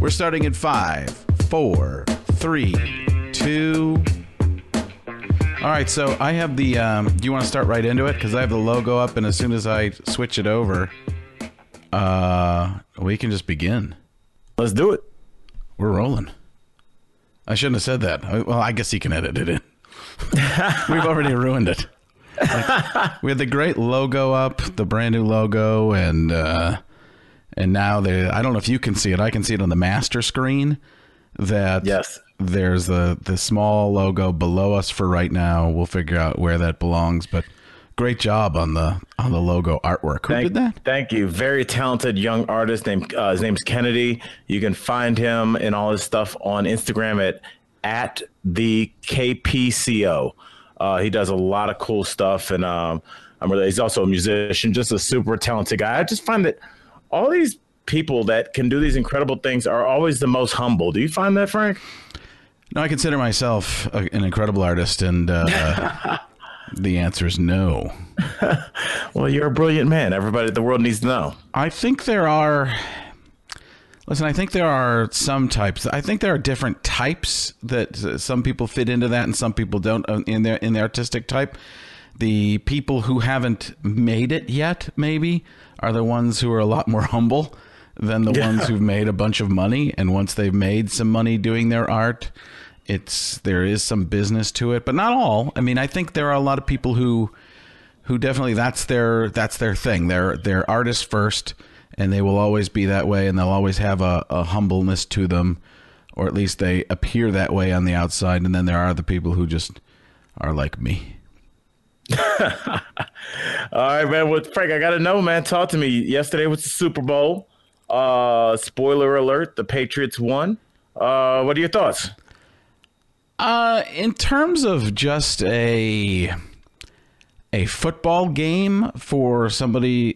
We're starting in five, four, three, two. All right, so I have the. Um, do you want to start right into it? Because I have the logo up, and as soon as I switch it over, uh, we can just begin. Let's do it. We're rolling. I shouldn't have said that. I- Well, I guess he can edit it in. We've already ruined it. Like, we had the great logo up, the brand new logo, and uh, and now the. I don't know if you can see it. I can see it on the master screen. That Yes. there's the the small logo below us for right now. We'll figure out where that belongs. But great job on the on the logo artwork. Who Thank, did that? Thank you. Very talented young artist named uh, his name's Kennedy. You can find him and all his stuff on Instagram at at the KPCO. Uh, he does a lot of cool stuff, and um, I'm really. He's also a musician, just a super talented guy. I just find that all these people that can do these incredible things are always the most humble. Do you find that, Frank? No, I consider myself a, an incredible artist, and uh, the answer is no. Well, you're a brilliant man. Everybody, in the world needs to know. I think there are. Listen, I think there are some types. I think there are different types that uh, some people fit into that, and some people don't uh, in their in the artistic type. The people who haven't made it yet, maybe, are the ones who are a lot more humble than the ones who've made a bunch of money. And once they've made some money doing their art, it's there is some business to it, but not all. I mean, I think there are a lot of people who who definitely that's their that's their thing. They're they're artists first, and they will always be that way, and they'll always have a, a humbleness to them, or at least they appear that way on the outside. And then there are the people who just are like me. All right, man. Well, Frank, I gotta know, man. Talk to me. Yesterday was the Super Bowl. Uh, spoiler alert: the Patriots won. Uh, what are your thoughts? Uh, in terms of just a a football game for somebody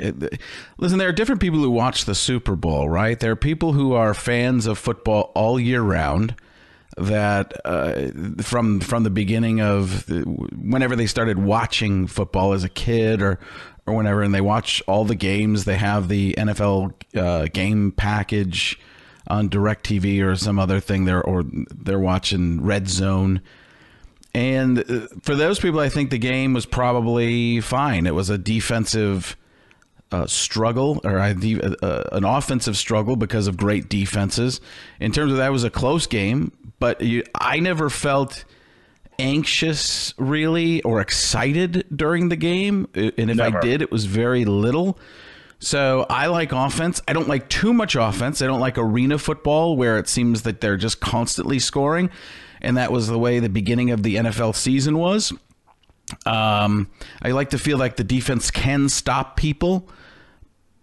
listen there are different people who watch the super bowl right there are people who are fans of football all year round that uh, from from the beginning of the, whenever they started watching football as a kid or or whenever and they watch all the games they have the NFL uh, game package on DirecTV or some other thing there or they're watching Red Zone and uh, for those people, I think the game was probably fine. It was a defensive uh, struggle or uh, an offensive struggle because of great defenses. In terms of that, it was a close game, but you, I never felt anxious really or excited during the game. And if Never. I did, it was very little. So I like offense. I don't like too much offense. I don't like arena football where it seems that they're just constantly scoring. And that was the way the beginning of the NFL season was. Um, I like to feel like the defense can stop people,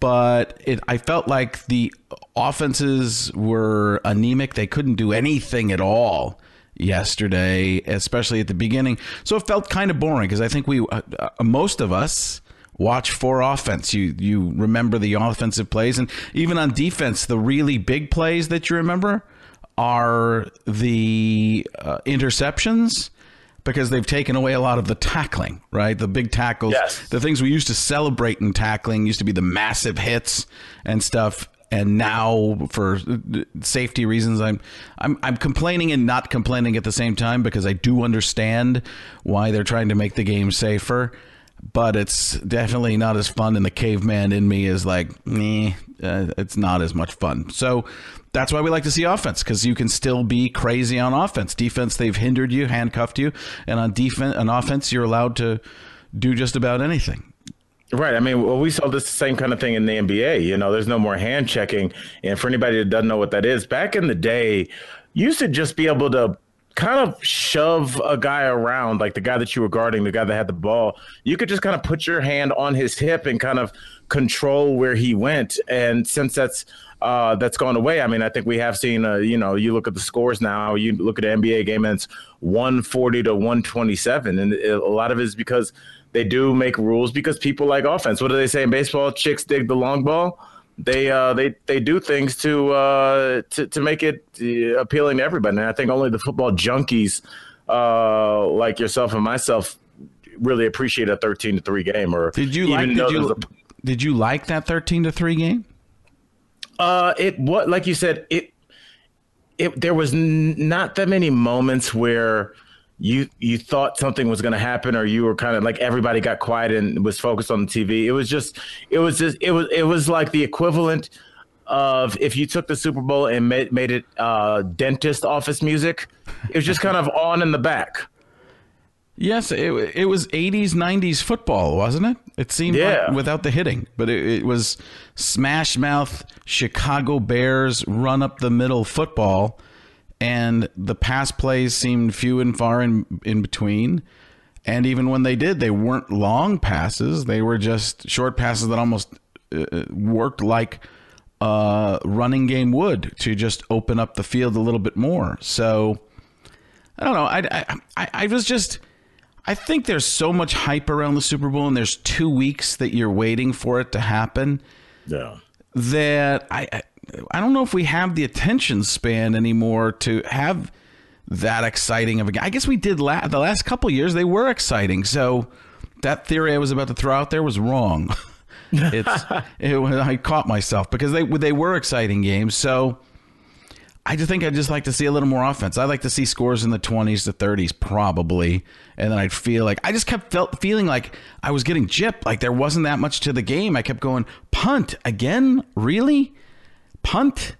but it, I felt like the offenses were anemic. They couldn't do anything at all yesterday, especially at the beginning. So it felt kind of boring because I think we, uh, uh, most of us, watch for offense. You you remember the offensive plays, and even on defense, the really big plays that you remember are the uh, interceptions because they've taken away a lot of the tackling, right? The big tackles, Yes. the things we used to celebrate in tackling used to be the massive hits and stuff. And now, for safety reasons, I'm I'm I'm complaining and not complaining at the same time because I do understand why they're trying to make the game safer. But it's definitely not as fun, and the caveman in me is like, meh, uh, it's not as much fun. So that's why we like to see offense because you can still be crazy on offense. Defense, they've hindered you, handcuffed you, and on defense, on offense, you're allowed to do just about anything. Right. I mean, well, we saw this same kind of thing in the NBA. You know, there's no more hand checking. And for anybody that doesn't know what that is, back in the day, you used to just be able to kind of shove a guy around, like the guy that you were guarding, the guy that had the ball. You could just kind of put your hand on his hip and kind of control where he went. And since that's uh, that's gone away. I mean, I think we have seen, uh, you know, you look at the scores now, you look at the NBA game, and it's 140 to 127. And a lot of it is because they do make rules because people like offense. What do they say in baseball? Chicks dig the long ball. They uh, they they do things to uh, to to make it uh, appealing to everybody. And I think only the football junkies uh, like yourself and myself really appreciate a 13 to 3 game or Did you like? Did you, a- did you like that thirteen to three game? Uh, it what like you said it it there was n- not that many moments where you you thought something was going to happen or you were kind of like everybody got quiet and was focused on the TV. It was just it was just it was it was like the equivalent of if you took the Super Bowl and made made it uh, dentist office music. It was just kind of on in the back. Yes, it, it was 80s, 90s football, wasn't it? It seemed Yeah. like without the hitting, but it, it was smash mouth Chicago Bears run up the middle football, and the pass plays seemed few and far in, in between. And even when they did, they weren't long passes, they were just short passes that almost uh, worked like uh, running game would to just open up the field a little bit more. So. I don't know. I, I, I, I was just. I think there's so much hype around the Super Bowl, and there's two weeks that you're waiting for it to happen. Yeah. That I, I, don't know if we have the attention span anymore to have that exciting of a game. I guess we did la- the last couple years; they were exciting. So that theory I was about to throw out there was wrong. it's it, I caught myself because they they were exciting games. So. I just think I'd just like to see a little more offense. I'd like to see scores in the 20s to 30s, probably. And then I'd feel like I just kept felt feeling like I was getting gypped. Like there wasn't that much to the game. I kept going, punt again? Really? Punt?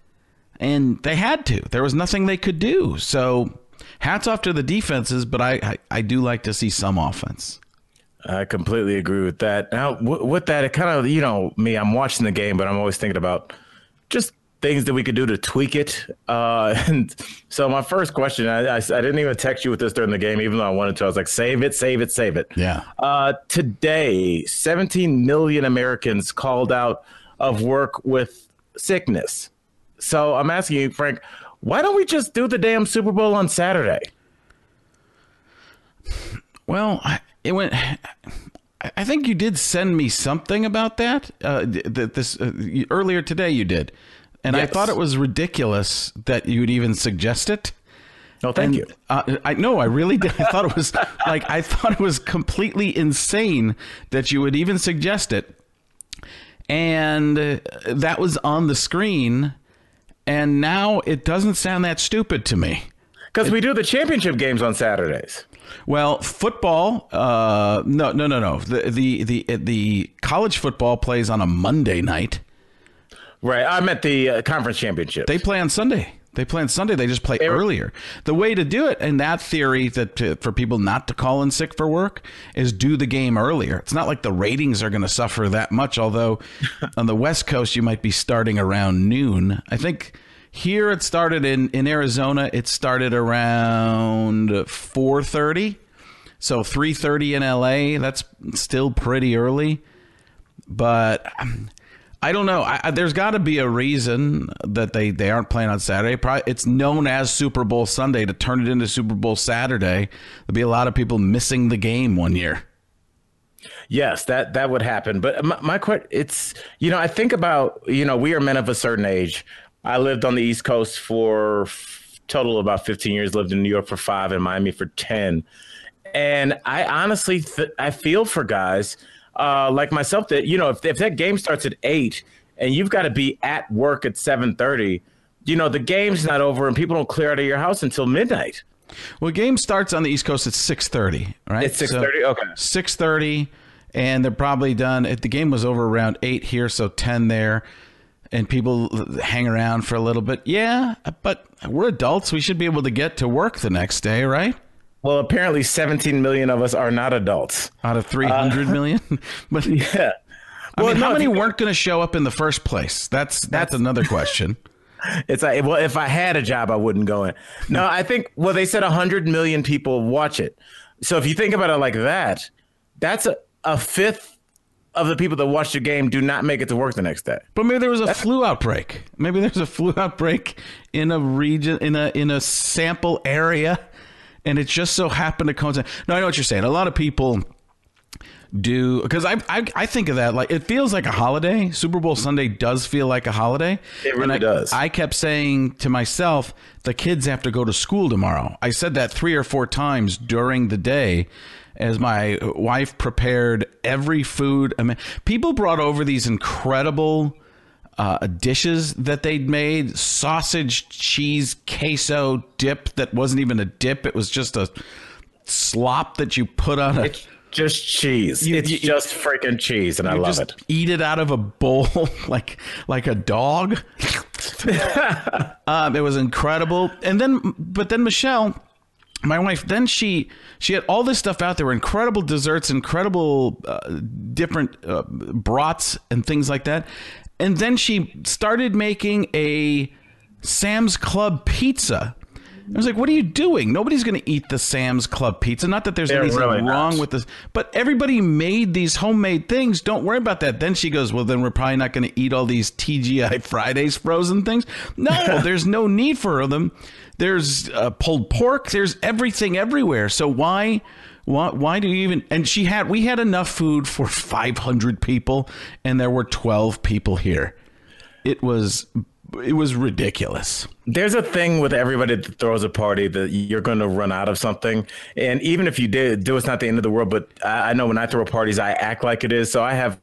And they had to. There was nothing they could do. So hats off to the defenses, but I, I, I do like to see some offense. I completely agree with that. Now, w- with that, it kind of, you know, me, I'm watching the game, but I'm always thinking about just things that we could do to tweak it. Uh, and so, my first question, I, I, I didn't even text you with this during the game, even though I wanted to. I was like, save it, save it, save it. Yeah. Uh, today, 17 million Americans called out of work with sickness. So, I'm asking you, Frank, why don't we just do the damn Super Bowl on Saturday? Well, it went. I- think you did send me something about that. Uh, th- th- this uh, earlier today, you did, and I thought it was ridiculous that you would even suggest it. No, thank And, you. Uh, I no, I really did. I thought it was like I thought it was completely insane that you would even suggest it, and uh, that was on the screen, and now it doesn't sound that stupid to me. Because we do the championship games on Saturdays. Well, football. Uh, no, no, no, no. The the the the college football plays on a Monday night. Right. I meant the uh, conference championship. They play on Sunday. They play on Sunday. They just play were- earlier. The way to do it, and that theory that to, for people not to call in sick for work is do the game earlier. It's not like the ratings are going to suffer that much. Although on the West Coast, you might be starting around noon. I think here it started in in Arizona. It started around four thirty. So three thirty in LA. That's still pretty early but um, I don't know. I, I, there's got to be a reason that they, they aren't playing on Saturday. Probably, it's known as Super Bowl Sunday. To turn it into Super Bowl Saturday, there'll be a lot of people missing the game one year. yes, that that would happen. But my, my question, it's you know, I think about you know, we are men of a certain age. I lived on the East Coast for total about 15 years. Lived in New York for five and Miami for 10. And I honestly, th- I feel for guys uh, like myself that you know, if if that game starts at eight and you've got to be at work at 7:30, you know, the game's not over and people don't clear out of your house until midnight. Well, game starts on the East Coast at six thirty. Right? It's 6:30? Okay. Six thirty, and they're probably done. If the game was over around eight here, so ten there, and people hang around for a little bit. Yeah, but we're adults. We should be able to get to work the next day, right? Well, apparently 17 million of us are not adults. Out of three hundred uh, million, but Yeah. I mean, no, how many you- weren't going to show up in the first place? That's that's another question. It's like, well, if I had a job, I wouldn't go in. No, hmm. I think, well, they said 100 million people watch it. So if you think about it like that, that's a, a fifth of the people that watch the game do not make it to work the next day. But maybe there was a flu outbreak. Maybe there's a flu outbreak in a region in a in a sample area, and it just so happened to coincide. No, I know what you're saying. A lot of people do because I, I I think of that like it feels like a holiday. Super Bowl mm-hmm. Sunday does feel like a holiday. It really I, does. I kept saying to myself, the kids have to go to school tomorrow. I said that three or four times during the day. As my wife prepared every food, I mean, people brought over these incredible uh, dishes that they'd made sausage, cheese, queso dip that wasn't even a dip. It was just a slop that you put on a. It's just cheese. You- it's you- just freaking cheese, and I love just it. eat it out of a bowl like like a dog. um, it was incredible. And then, but then Michelle, my wife, then she she had all this stuff out there, incredible desserts, incredible uh, different uh, brats and things like that. And then she started making a Sam's Club pizza. I was like, "What are you doing? Nobody's going to eat the Sam's Club pizza. Not that there's They're anything really wrong not. with this, but everybody made these homemade things. Don't worry about that." Then she goes, "Well, then we're probably not going to eat all these TGI Fridays frozen things." No, there's no need for them. There's uh, pulled pork. There's everything everywhere. So why? Why, why do you even? And she had, we had enough food for 500 people, and there were 12 people here. It was, it was ridiculous. There's a thing with everybody that throws a party that you're going to run out of something, and even if you did do, it's not the end of the world. But I, I know when I throw parties, I act like it is. So I have,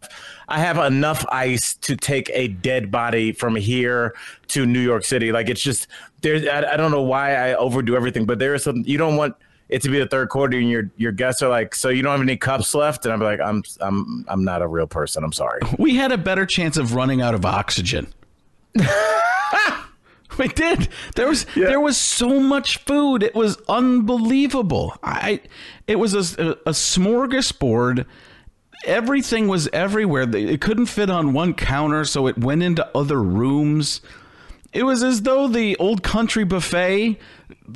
I have enough ice to take a dead body from here to New York City. Like it's just there's. I, I don't know why I overdo everything, but there is some. You don't want it to be the third quarter, and your your guests are like, so you don't have any cups left, and I'm like, I'm I'm I'm not a real person. I'm sorry. We had a better chance of running out of oxygen. we did. There was there was so much food. It was unbelievable. I it was a, a smorgasbord. Everything was everywhere. It couldn't fit on one counter, so it went into other rooms. It was as though the old country buffet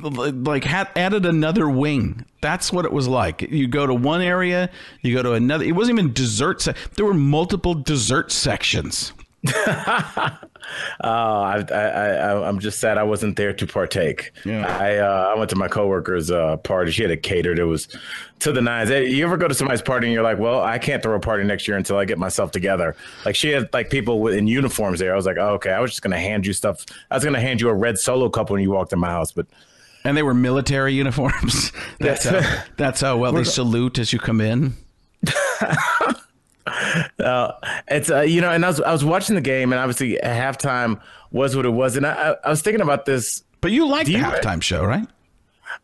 like had added another wing. That's what it was like. You go to one area, you go to another. It wasn't even dessert. Se- there were multiple dessert sections. Oh, I, I, I, I'm just sad I wasn't there to partake. Yeah. I, uh, I went to my coworker's uh, party. She had it catered. It was to the nines. Hey, You ever go to somebody's party and you're like, well, I can't throw a party next year until I get myself together. Like she had like people with- in uniforms there. I was like, oh, okay. I was just gonna hand you stuff. I was gonna hand you a red solo cup when you walked in my house, but And they were military uniforms. That's how, that's how well they salute as you come in. Uh, it's uh, you know, and I was I was watching the game, and obviously halftime was what it was, and I, I, was thinking about this. But you liked the you- halftime show, right?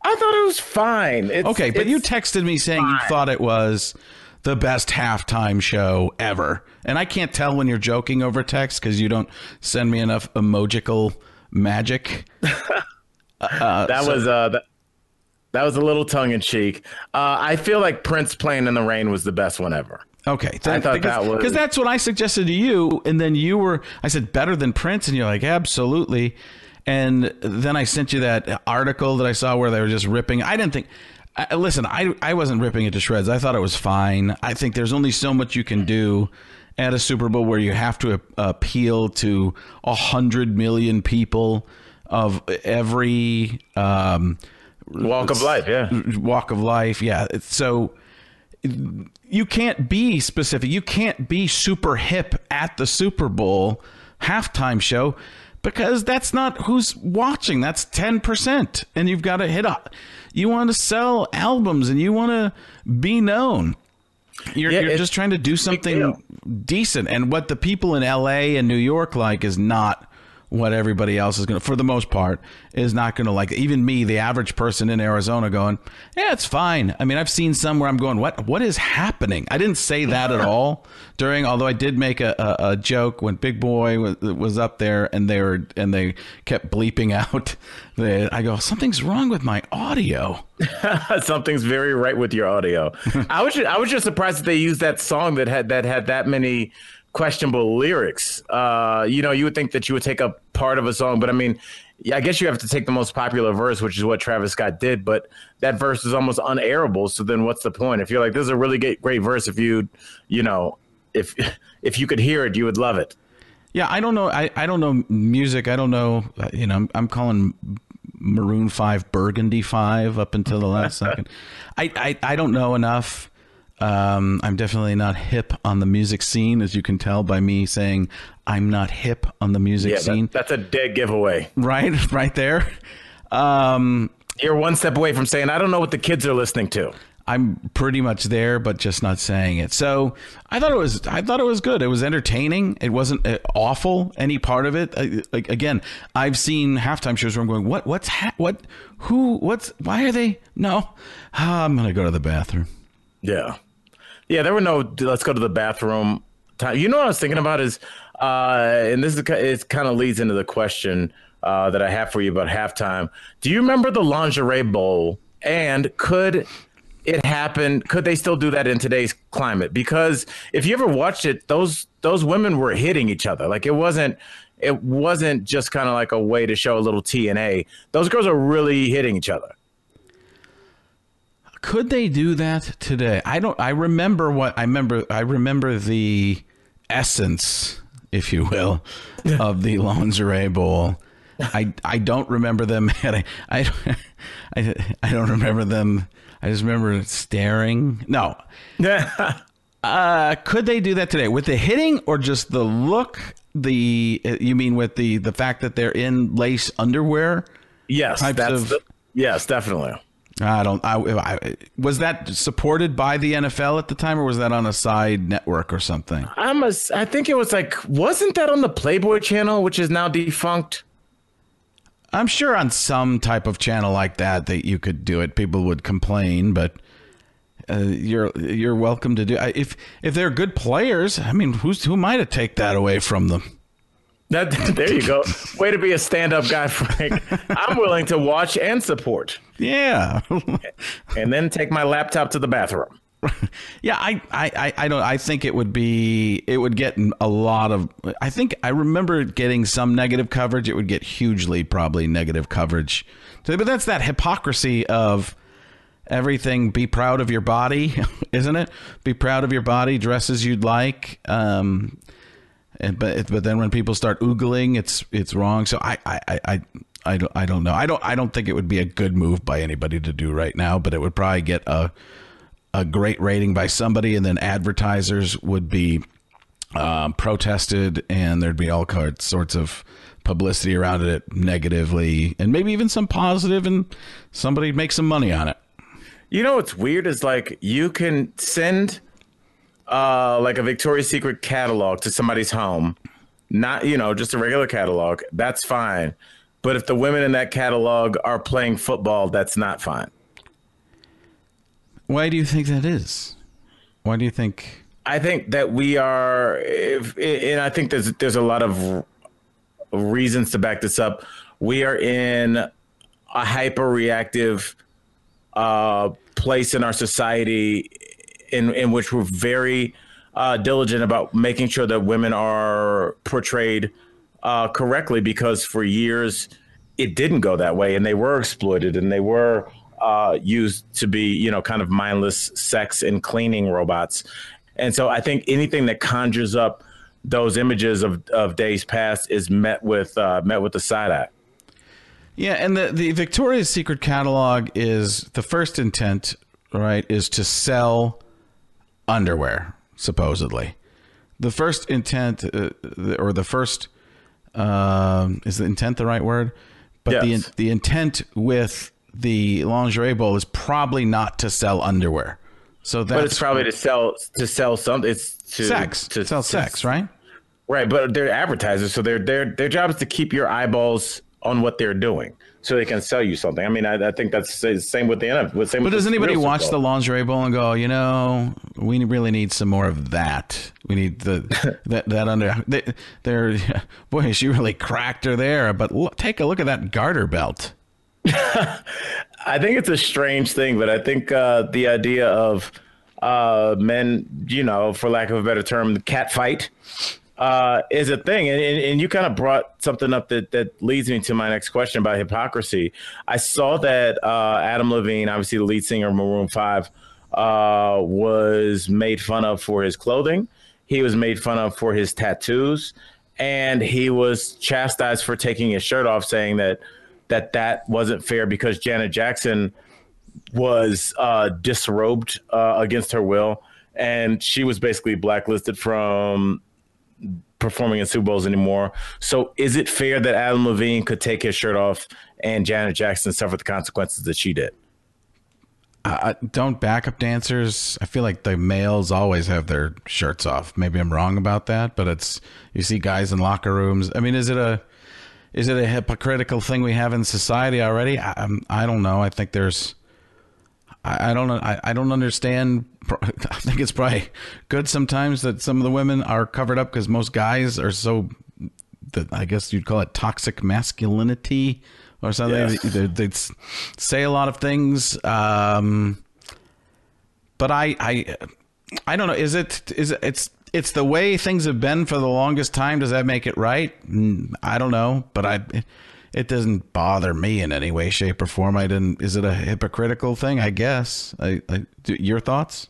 I thought it was fine. It's, Okay, but you texted me saying you thought it was the best halftime show ever. And I can't tell when you're joking over text because you don't send me enough emojical magic. that was uh that, that was a little tongue in cheek. Uh, I feel like Prince playing in the rain was the best one ever. Okay, I thought because, that was- because that's what I suggested to you, and then you were. I said better than Prince, and you're like absolutely. And then I sent you that article that I saw where they were just ripping. I didn't think. I, listen, I I wasn't ripping it to shreds. I thought it was fine. I think there's only so much you can do at a Super Bowl where you have to appeal to a hundred million people of every um, Walk of life, yeah. walk of life. Yeah. So you can't be specific. You can't be super hip at the Super Bowl halftime show because that's not who's watching. That's 10%. And you've got to hit up. You want to sell albums and you want to be known. You're, Yeah, you're just trying to do something decent. And what the people in LA and New York like is not what everybody else is going to, for the most part, is not going to like. Even me, the average person in Arizona, going, yeah, it's fine. I mean, I've seen some where I'm going, what, what is happening? I didn't say that at all during, although I did make a, a, a joke when Big Boi was, was up there and they were, and they kept bleeping out. They, I go, something's wrong with my audio. Something's very right with your audio. I was just, I was just surprised that they used that song that had that had that many questionable lyrics. Uh, you know, you would think that you would take a part of a song, but I mean, yeah, I guess you have to take the most popular verse, which is what Travis Scott did. But that verse is almost unairable. So then, what's the point? If you're like, this is a really great, great verse, if you, you know, if if you could hear it, you would love it. Yeah, I don't know. I, I don't know music. I don't know. uh, You know, I'm, I'm calling Maroon Five Burgundy Five up until the last second. I, I I don't know enough. Um, I'm definitely not hip on the music scene, as you can tell by me saying I'm not hip on the music Yeah, scene. that, that's a dead giveaway. right, right there. Um, You're one step away from saying, I don't know what the kids are listening to. I'm pretty much there, but just not saying it. So I thought it was I thought it was good. It was entertaining. It wasn't uh, awful. Any part of it. I, like again, I've seen halftime shows where I'm going, what what's ha- what who what's why are they no? Ah, I'm gonna go to the bathroom. Yeah, yeah. There were no let's go to the bathroom. Time. You know what I was thinking about is, uh, and this is it kind of leads into the question uh, that I have for you about halftime. Do you remember the lingerie bowl? And could it happen? Could they still do that in today's climate? Because if you ever watched it, those those women were hitting each other. Like it wasn't it wasn't just kind of like a way to show a little TNA. Those girls are really hitting each other. Could they do that today? I don't. I remember what I remember. I remember the essence, if you will, of the lingerie bowl. I I don't remember them. I I I, I don't remember them. I just remember staring. No. uh, could they do that today with the hitting or just the look? The you mean with the the fact that they're in lace underwear? Yes, that's of, the, yes, definitely. I don't. I, I, was that supported by the NFL at the time, or was that on a side network or something? I'm a, I think it was like, wasn't that on the Playboy channel, which is now defunct? I'm sure on some type of channel like that that you could do it. People would complain, but uh, you're you're welcome to do. If if they're good players, I mean, who's who might have take that away from them? That there you go. Way to be a stand-up guy, Frank. I'm willing to watch and support. Yeah, and then take my laptop to the bathroom. yeah, I, I, I don't. I think it would be. It would get a lot of. I think I remember getting some negative coverage. It would get hugely probably negative coverage. But that's that hypocrisy of everything. Be proud of your body, isn't it? Be proud of your body. Dresses you'd like. Um, and but but then when people start oogling, it's it's wrong. So I I I. I don't, I don't know. I don't I don't think it would be a good move by anybody to do right now, but it would probably get a a great rating by somebody, and then advertisers would be um, protested, and there'd be all sorts of publicity around it negatively, and maybe even some positive, and somebody make some money on it. You know what's weird is like you can send uh, like a Victoria's Secret catalog to somebody's home, not you know just a regular catalog. That's fine, but if the women in that catalog are playing football, that's not fine. Why do you think that is? Why do you think? I think that we are, if, and I think there's there's a lot of reasons to back this up. We are in a hyper reactive uh, place in our society in in which we're very uh, diligent about making sure that women are portrayed uh, correctly because for years it didn't go that way and they were exploited and they were uh, used to be, you know, kind of mindless sex and cleaning robots. And so I think anything that conjures up those images of, of days past is met with uh, met with the side eye. Yeah, and the, the Victoria's Secret catalog is the first intent, right, is to sell underwear, supposedly. The first intent, uh, or the first, uh, is the intent the right word? But yes. the the intent with the lingerie bowl is probably not to sell underwear. So that's but it's probably to sell to sell something. It's to sex to sell to, sex, right? Right, but they're advertisers, so their their their job is to keep your eyeballs on what they're doing, so they can sell you something. I mean, I, I think that's the same with the NFL. Same but does anybody watch the lingerie bowl and go, you know, we really need some more of that. We need the that that under. They, they're boy, she really cracked her there. But look, take a look at that garter belt. I think it's a strange thing, but I think uh, the idea of uh, men, you know, for lack of a better term, the cat fight uh, is a thing. And, and, and you kind of brought something up that, that leads me to my next question about hypocrisy. I saw that uh, Adam Levine, obviously the lead singer of Maroon 5, uh, was made fun of for his clothing. He was made fun of for his tattoos. And he was chastised for taking his shirt off, saying that – that that wasn't fair because Janet Jackson was uh, disrobed uh, against her will, and she was basically blacklisted from performing in Super Bowls anymore. So, is it fair that Adam Levine could take his shirt off and Janet Jackson suffer the consequences that she did? Don't backup dancers? I feel like the males always have their shirts off. Maybe I'm wrong about that, but it's you see guys in locker rooms. I mean, is it a is it a hypocritical thing we have in society already? I, I don't know. I think there's I, I don't know. I, I don't understand. I think it's probably good sometimes that some of the women are covered up because most guys are so that I guess you'd call it toxic masculinity or something. Yes. They, would say a lot of things. Um, but I, I, I don't know. Is it, is it, it's, it's the way things have been for the longest time. Does that make it right? I don't know, but I, it doesn't bother me in any way, shape, or form. I didn't. Is it a hypocritical thing? I guess. I, I your thoughts?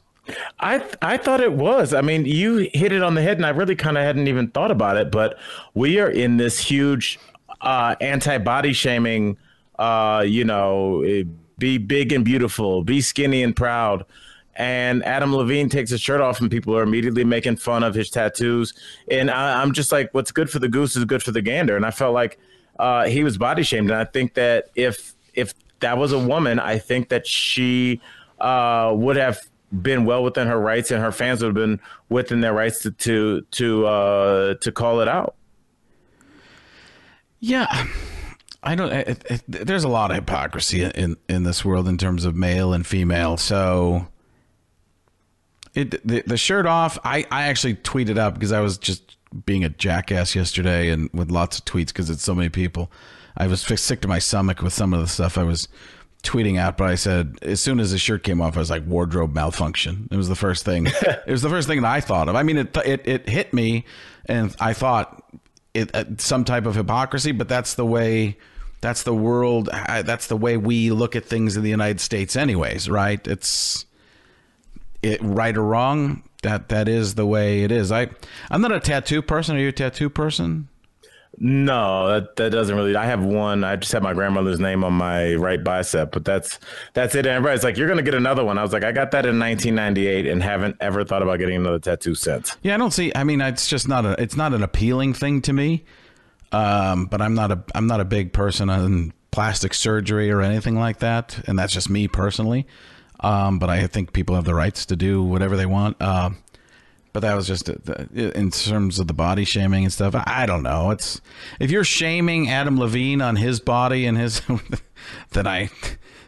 I I thought it was. I mean, you hit it on the head, and I really kind of hadn't even thought about it. But we are in this huge uh, anti-body shaming. Uh, you know, eh, be big and beautiful, be skinny and proud. And Adam Levine takes his shirt off, and people are immediately making fun of his tattoos. And I, I'm just like, what's good for the goose is good for the gander. And I felt like uh, he was body shamed. And I think that if if that was a woman, I think that she uh, would have been well within her rights, and her fans would have been within their rights to to to uh, to call it out. Yeah, I don't. There's a lot of hypocrisy in in this world in terms of male and female. So, it the, the shirt off. I I actually tweeted up because I was just being a jackass yesterday and with lots of tweets because it's so many people. I was sick to my stomach with some of the stuff I was tweeting out, but I said as soon as the shirt came off, I was like wardrobe malfunction. It was the first thing. it was the first thing that I thought of. I mean, it it it hit me, and I thought it uh, some type of hypocrisy, but that's the way. That's the world. uh, That's the way we look at things in the United States, anyways. Right? It's it right or wrong. That that is the way it is. I I'm not a tattoo person. Are you a tattoo person? No, that, that doesn't really. I have one. I just have my grandmother's name on my right bicep, but that's that's it. And everybody's like, "You're gonna get another one." I was like, "I got that in 1998 and haven't ever thought about getting another tattoo since." Yeah, I don't see. I mean, it's just not a. It's not an appealing thing to me. Um, but I'm not a. I'm not a big person on plastic surgery or anything like that, and that's just me personally. Um, but I think people have the rights to do whatever they want. Um, but that was just uh, in terms of the body shaming and stuff. I don't know. It's if you're shaming Adam Levine on his body and his, then I,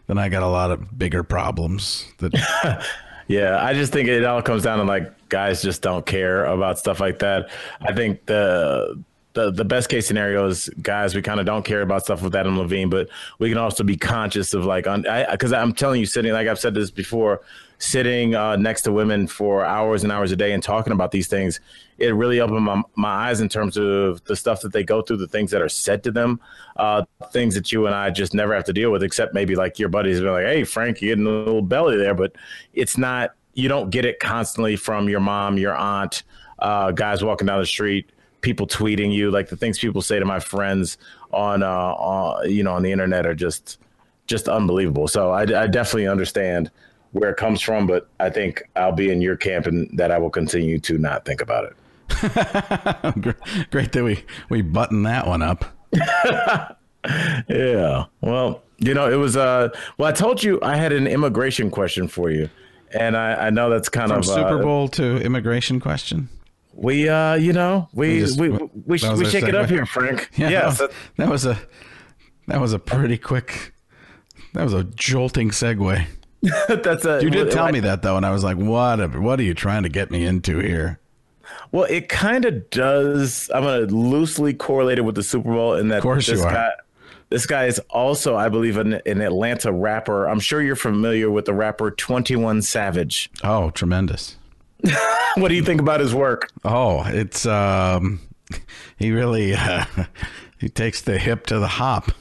then I got a lot of bigger problems. That Yeah, I just think it all comes down to like guys just don't care about stuff like that. I think the the the best case scenario is guys we kind of don't care about stuff with Adam Levine, but we can also be conscious of like on because I'm telling you, sitting like I've said this before, sitting uh, next to women for hours and hours a day and talking about these things, it really opened my my eyes in terms of the stuff that they go through, the things that are said to them, uh, things that you and I just never have to deal with, except maybe like your buddies be like, "Hey, Frank, you're getting a little belly there," but it's not. You don't get it constantly from your mom, your aunt, uh, guys walking down the street, people tweeting you. Like the things people say to my friends on, uh, on you know, on the internet are just just unbelievable. So I, I definitely understand where it comes from, but I think I'll be in your camp and that I will continue to not think about it. great that we we button that one up. Yeah. Well, you know, it was uh well I told you I had an immigration question for you. And I, I know that's kind From of Super uh, Bowl to immigration question. We uh you know, we just- we we, we, was we shake it up here, Frank. Yeah, yes. that, that was a that was a pretty quick. That was a jolting segue. that's a You did tell I- me that though, and I was like, "What? What are you trying to get me into here?" Well, it kind of does. I'm gonna loosely correlate it with the Super Bowl in that Of course this you are. guy, this guy is also, I believe, an, an Atlanta rapper. I'm sure you're familiar with the rapper Twenty One Savage. Oh, tremendous! What do you think about his work? Oh, it's um, he really uh, he takes the hip to the hop.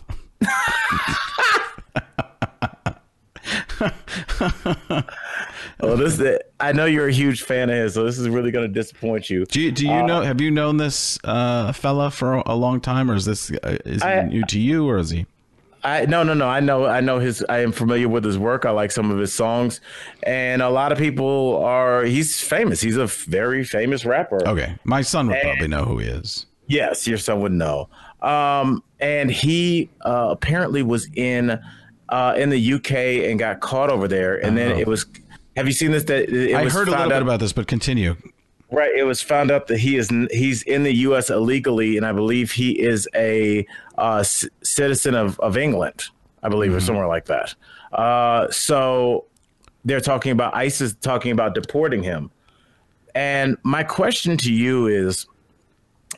well, this I know you're a huge fan of his, so this is really gonna disappoint you. Do you, do you know? Have you known this uh, fella for a long time, or is this uh, is he I- new to you, or is he? I no no no. I know I know his. I am familiar with his work. I like some of his songs, and a lot of people are. He's famous. He's a very famous rapper. Okay, my son would probably know who he is. Yes, your son would know. Um, and he uh, apparently was in uh, in the UK and got caught over there, and then Oh. it was. Have you seen this? That it I heard a little found bit about this, but continue. Right. It was found out that he is he's in the U.S. illegally, and I believe he is a uh, c- citizen of, of England, I believe, or somewhere like that. Uh, so they're talking about ICE is talking about deporting him. And my question to you is,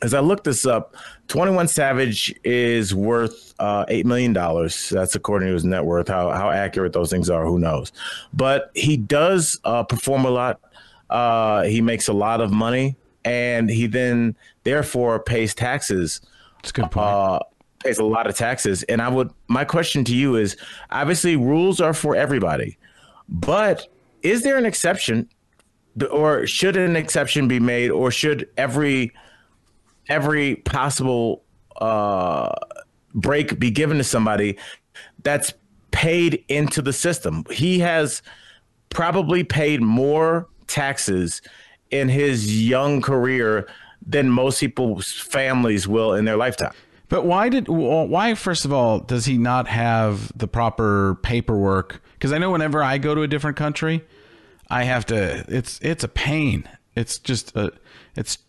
as I looked this up, Twenty One Savage is worth uh, eight million dollars. That's according to his net worth. How how accurate those things are, who knows? But he does uh, perform a lot. Uh, he makes a lot of money, and he then therefore pays taxes. It's a good point. Uh, pays a lot of taxes. And I would my question to you is obviously rules are for everybody, but is there an exception, or should an exception be made, or should every every possible uh, break be given to somebody that's paid into the system. He has probably paid more taxes in his young career than most people's families will in their lifetime. But why did why first of all does he not have the proper paperwork? Because I know whenever I go to a different country, I have to. It's it's a pain. It's just a, it's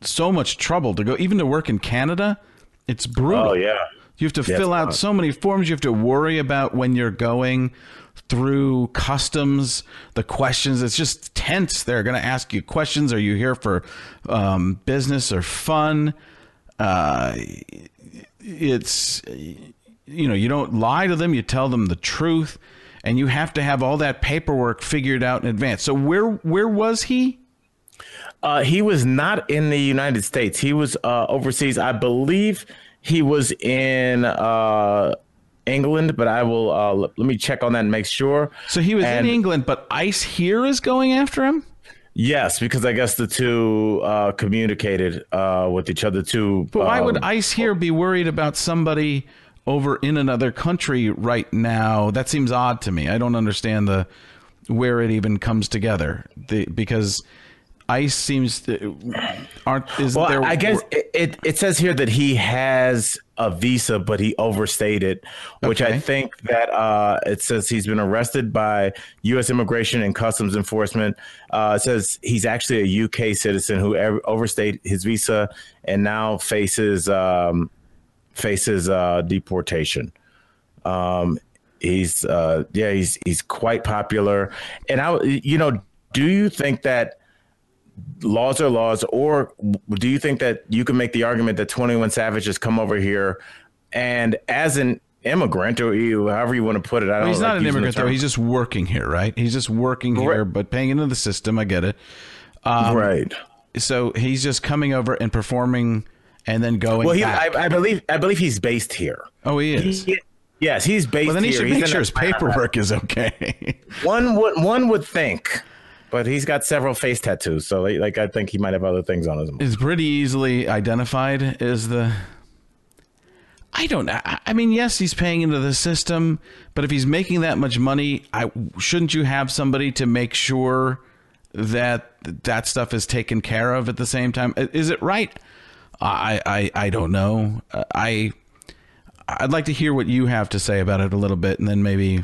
so much trouble to go even to work in Canada. It's brutal. Oh yeah. You have to Yeah, fill out fun. so many forms. You have to worry about when you're going through customs, the questions. It's just tense. They're going to ask you questions. Are you here for um, business or fun? Uh, it's, you know, you don't lie to them. You tell them the truth. And you have to have all that paperwork figured out in advance. So where where was he? Uh, he was not in the United States. He was uh, overseas. I believe he was in uh, England, but I will uh, l- let me check on that and make sure. So he was And- in England, but ICE here is going after him. Yes, because I guess the two uh, communicated uh, with each other. Too. But why would um, ICE here be worried about somebody over in another country right now? That seems odd to me. I don't understand the where it even comes together. The, because ICE seems to aren't isn't Well, there? I guess it, it, it says here that he has a visa, but he overstayed it, which Okay. I think that uh, it says he's been arrested by U.S. Immigration and Customs Enforcement. Uh, it says he's actually a UK citizen who overstayed his visa and now faces um, faces uh, deportation. Um, he's uh, yeah, he's he's quite popular, and I you know, do you think that? Laws are laws, or do you think that you can make the argument that 21 Savage has come over here and as an immigrant, or you, however you want to put it, I don't he's like not an immigrant though. He's just working here, right? He's just working here, but paying into the system. I get it. um, right. So he's just coming over and performing, and then going. Well, he. I, I believe, I believe he's based here. oh, he is. He- yes, he's based well, then he here. should make sure his paperwork is okay. One would, one would think, but he's got several face tattoos, so like, I think he might have other things on his. is pretty easily identified as the I don't I, I mean yes he's paying into the system but if he's making that much money I shouldn't you have somebody to make sure that that stuff is taken care of at the same time? Is it right? I I I don't know. I I'd like to hear what you have to say about it a little bit and then maybe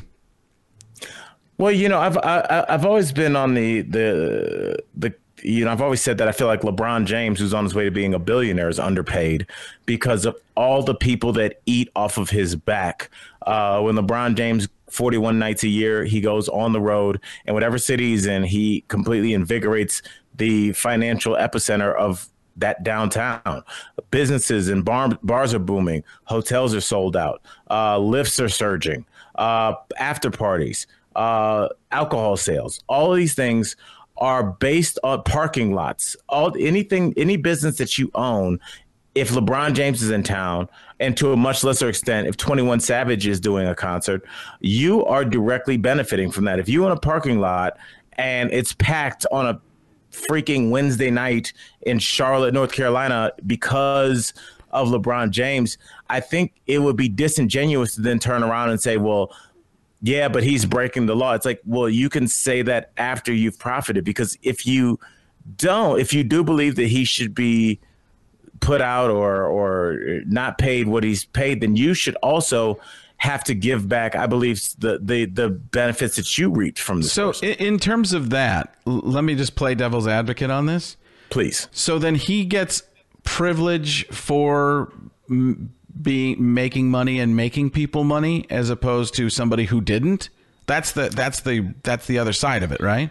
Well, you know, I've I, I've always been on the the the you know I've always said that I feel like LeBron James, who's on his way to being a billionaire, is underpaid because of all the people that eat off of his back. Uh, when LeBron James. 41 nights a year, he goes on the road, and whatever city he's in, he completely invigorates the financial epicenter of that downtown. Businesses and bar, bars are booming. Hotels are sold out. Uh, Lyfts are surging. Uh, after parties, uh, alcohol sales. All these things are based on parking lots. All anything, any business that you own. If LeBron James is in town, and to a much lesser extent, if 21 Savage is doing a concert, you are directly benefiting from that. If you own a parking lot and it's packed on a freaking Wednesday night in Charlotte, North Carolina, because of LeBron James, I think it would be disingenuous to then turn around and say, well, yeah, but he's breaking the law. It's like, well, you can say that after you've profited, because if you don't, if you do believe that he should be put out or or not paid what he's paid, then you should also have to give back. I believe the the the benefits that you reach from this. So, in, in terms of that, let me just play devil's advocate on this. please, So then he gets privilege for being making money and making people money, as opposed to somebody who didn't. That's the that's the that's the other side of it, right?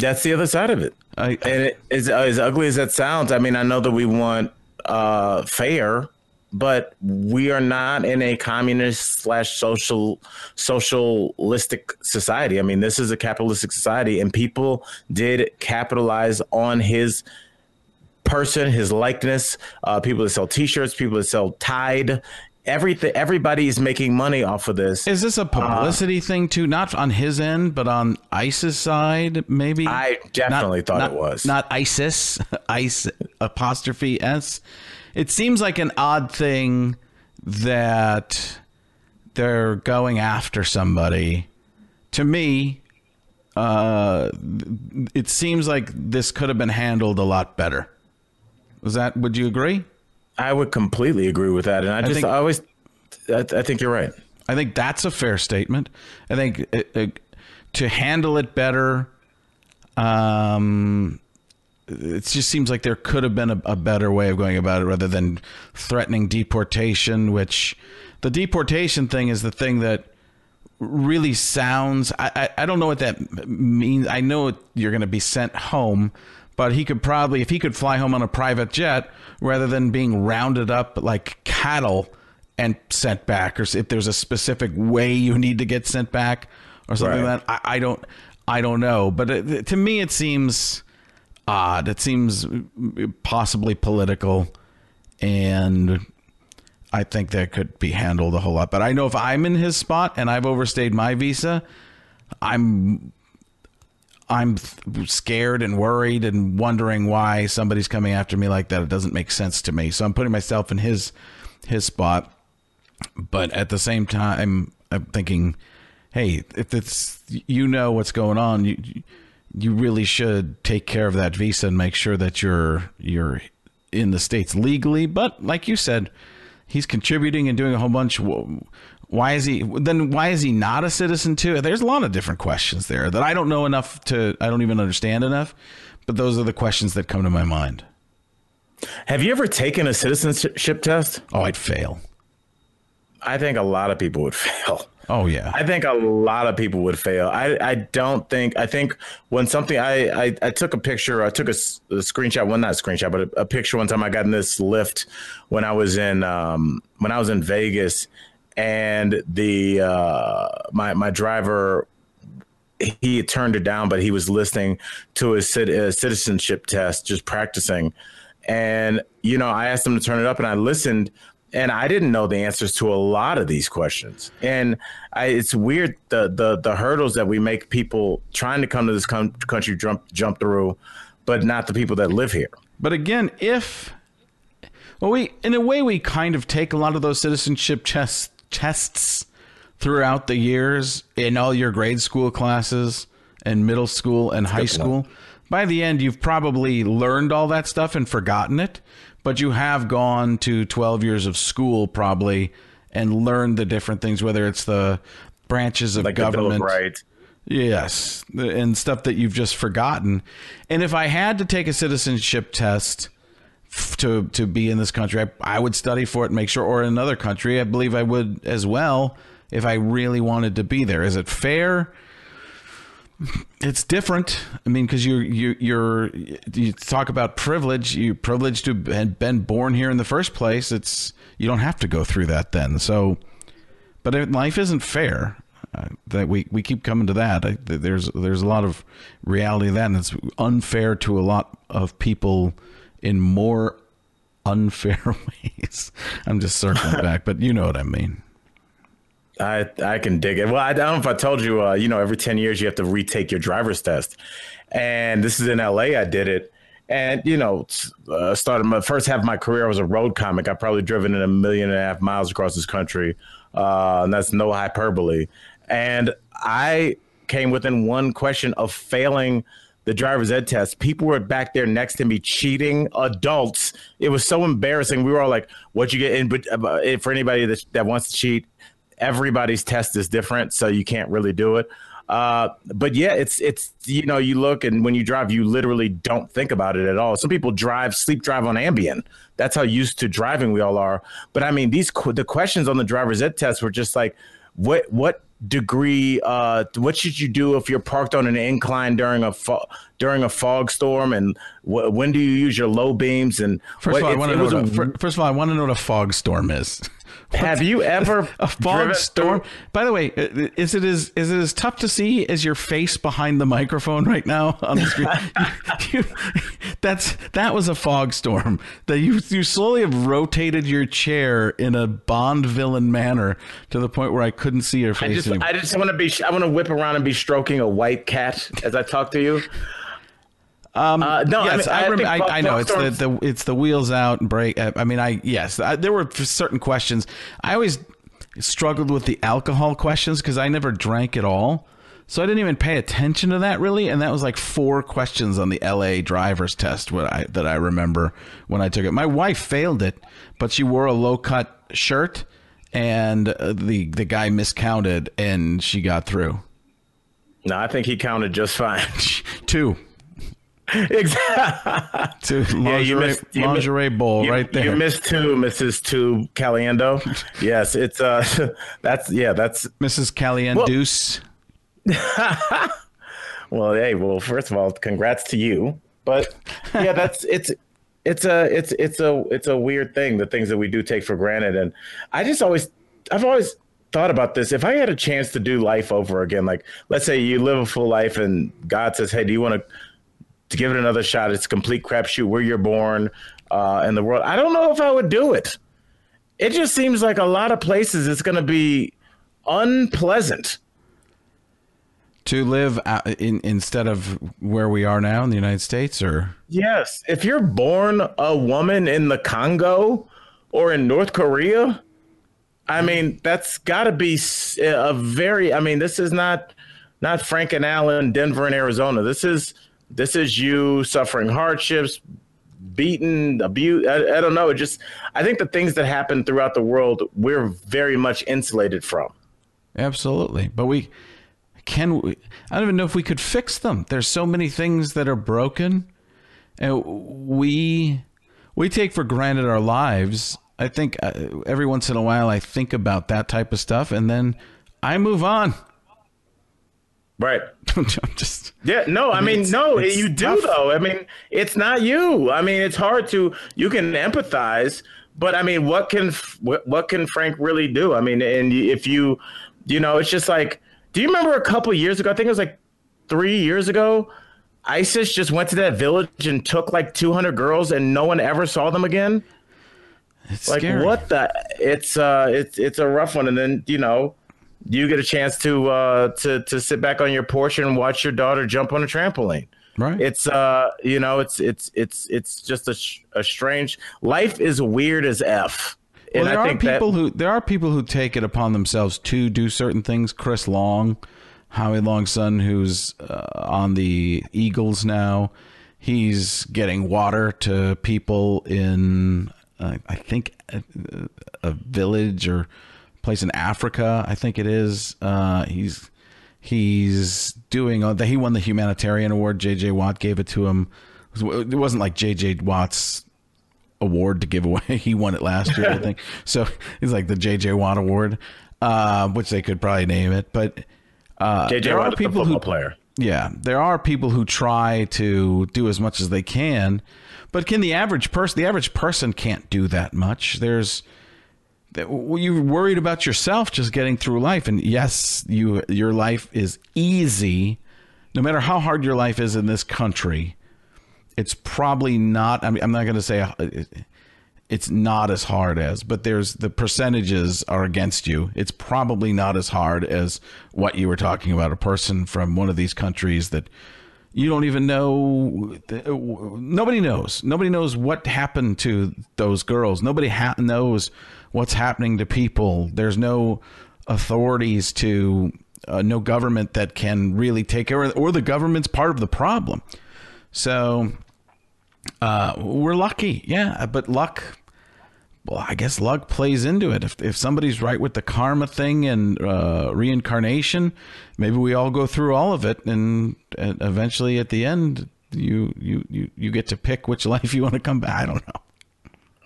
that's the other side of it. I, And it, as, as ugly as that sounds, I mean, I know that we want uh, fair, but we are not in a communist slash social socialistic society. I mean, this is a capitalistic society, and people did capitalize on his person, his likeness. Uh, people that sell T-shirts, people that sell Tide. Everything, everybody is making money off of this. Is this a publicity thing too? Not on his end, but on ISIS side, maybe. I definitely thought not, it was. not ISIS, ice apostrophe s. It seems like an odd thing that they're going after somebody. To me, uh, it seems like this could have been handled a lot better. Was that? Would you agree? I would completely agree with that, and I just think- I always, I, I think you're right. I think that's a fair statement. I think uh, uh, to handle it better, um, it just seems like there could have been a, a better way of going about it rather than threatening deportation. Which the deportation thing is the thing that really sounds. I, I, I don't know what that means. I know you're going to be sent home, but he could probably, if he could fly home on a private jet rather than being rounded up like cattle and sent back, or if there's a specific way you need to get sent back or something Right. like that. I, I don't, I don't know. But it, to me, it seems odd. It seems possibly political, and I think that could be handled a whole lot. But I know if I'm in his spot and I've overstayed my visa, I'm I'm scared and worried and wondering why somebody's coming after me like that. It doesn't make sense to me. So I'm putting myself in his his spot. But at the same time, I'm thinking, hey, if it's you know what's going on, you you really should take care of that visa and make sure that you're you're in the states legally. But like you said, he's contributing and doing a whole bunch. Why is he then? Why is he not a citizen too? There's a lot of different questions there that I don't know enough to. I don't even understand enough. But those are the questions that come to my mind. Have you ever taken a citizenship test? Oh, I'd fail. I think a lot of people would fail. Oh yeah. I think a lot of people would fail. I, I don't think I think when something I, I, I took a picture I took a screenshot well not a screenshot but a, a picture one time I got in this Lyft when I was in um, when I was in Vegas and the uh, my my driver he had turned it down but he was listening to his uh, citizenship test just practicing and you know I asked him to turn it up and I listened and I didn't know the answers to a lot of these questions. And I, it's weird the, the the hurdles that we make people trying to come to this com- country jump jump through, but not the people that live here. But again, if well, we in a way we kind of take a lot of those citizenship tests tests throughout the years in all your grade school classes and middle school and high school. By the end, you've probably learned all that stuff and forgotten it, but you have gone to 12 years of school probably and learned the different things, whether it's the branches of Like the Bill of government. Rights. Yes, and stuff that you've just forgotten. And if I had to take a citizenship test to to be in this country, I, I would study for it and make sure. Or in another country, I believe I would as well if I really wanted to be there. Is it fair? It's different. I mean, because you you you're you talk about privilege. You privileged to have been born here in the first place. It's you don't have to go through that then. So, but life isn't fair. Uh, that we, we keep coming to that. I, there's there's a lot of reality of that, and it's unfair to a lot of people in more unfair ways. I'm just circling back, but you know what I mean. I I can dig it. Well, I don't know if I told you. Uh, you know, every ten years you have to retake your driver's test, and this is in L.A. I did it, and you know, uh, started my first half of my career. I was a road comic. I probably driven in a million and a half miles across this country, uh, and that's no hyperbole. And I came within one question of failing the driver's ed test. People were back there next to me cheating. Adults. It was so embarrassing. We were all like, "What you get?" in?" But uh, for anybody that that wants to cheat, everybody's test is different, so you can't really do it. Uh, but yeah, it's it's you know you look and when you drive, you literally don't think about it at all. Some people drive sleep drive on Ambien. That's how used to driving we all are. But I mean, these the questions on the driver's ed test were just like, what what degree uh what should you do if you're parked on an incline during a fo- during a fog storm and wh- when do you use your low beams and first what, of all, I want to know was what a- a, first of all, I want to know what a fog storm is. have you ever a fog storm. through- By the way, uh, is it as is it as tough to see as your face behind the microphone right now on the screen? You- that's that was a fog storm. That you you slowly have rotated your chair in a Bond villain manner to the point where I couldn't see your face. I just anymore. I just want to be I want to whip around and be stroking a white cat as I talk to you. Um, uh, no, yes, I, I, mean, rem- I, I, I know it's the, the it's the wheels out and break. uh, I mean, I yes, I, there were certain questions. I always struggled with the alcohol questions because I never drank at all, so I didn't even pay attention to that really. And that was like four questions on the LA driver's test what I, that I remember when I took it. My wife failed it, but she wore a low cut shirt, and uh, the the guy miscounted, and she got through. No, I think he counted just fine. Two. exactly. Two lingerie, missed- you lingerie missed- bowl you- right there. You missed two, Mrs. Two Caliendo. yes, it's uh, that's yeah, that's Mrs. Caliendus. well, hey, well, first of all, congrats to you. But yeah, that's it's it's a it's it's a it's a weird thing, the things that we do take for granted. And I just always I've always thought about this. If I had a chance to do life over again, like let's say you live a full life and God says, Hey, do you want to to give it another shot? It's a complete crapshoot where you're born uh in the world. I don't know if I would do it. It just seems like a lot of places it's gonna be unpleasant. to live in, instead of where we are now in the United States, or Yes, if you're born a woman in the Congo or in North Korea, I mean that's got to be a very. I mean, this is not not Frank and Allen, Denver and Arizona. This is this is you suffering hardships, beaten, abuse. I, I don't know. It just I think the things that happen throughout the world we're very much insulated from. absolutely. But we can. We, I don't even know if we could fix them. There's so many things that are broken, and we we take for granted our lives. I think uh, every once in a while I think about that type of stuff, and then I move on. Right. I'm just Yeah, no, I mean, no, you do tough. though. I mean, it's not you. I mean, it's hard to you can empathize, but I mean, what can what, what can Frank really do? I mean, and if you, you know, it's just like, do you remember a couple years ago? I think it was like three years ago. ISIS just went to that village and took like 200 girls, and no one ever saw them again. it's Like scary. what the? It's uh, it's it's a rough one. And then you know, you get a chance to uh to to sit back on your porch and watch your daughter jump on a trampoline right? it's uh you know it's it's it's it's just a, sh- a strange life is weird as f Well, and there i are think people that, who there are people who take it upon themselves to do certain things. Chris Long, Howie Long's son, who's uh, on the Eagles now, he's getting water to people in uh, I think a, a village or place in Africa. I think it is. Uh, he's he's doing. Uh, he won the humanitarian award. J.J. Watt gave it to him. It wasn't like J.J. Watt's award to give away. He won it last year, I think. So it's like the JJ Watt Award, uh, which they could probably name it. But uh, jj there Watt are is the people football who, player yeah, there are people who try to do as much as they can, but can the average person? The average person can't do that much. There's you're worried about yourself just getting through life, and yes, you your life is easy. No matter how hard your life is in this country, it's probably not. I mean, I'm not going to say uh, it's not as hard as, but there's the percentages are against you. It's probably not as hard as what you were talking about. A person from one of these countries that you don't even know. Nobody knows. Nobody knows what happened to those girls. Nobody ha- knows what's happening to people. There's no authorities to, uh, no government that can really take care of, or the government's part of the problem. So uh, we're lucky, yeah, but luck well, I guess luck plays into it. If if somebody's right with the karma thing and uh, reincarnation, maybe we all go through all of it, and, and eventually at the end, you you you you get to pick which life you want to come back. I don't know.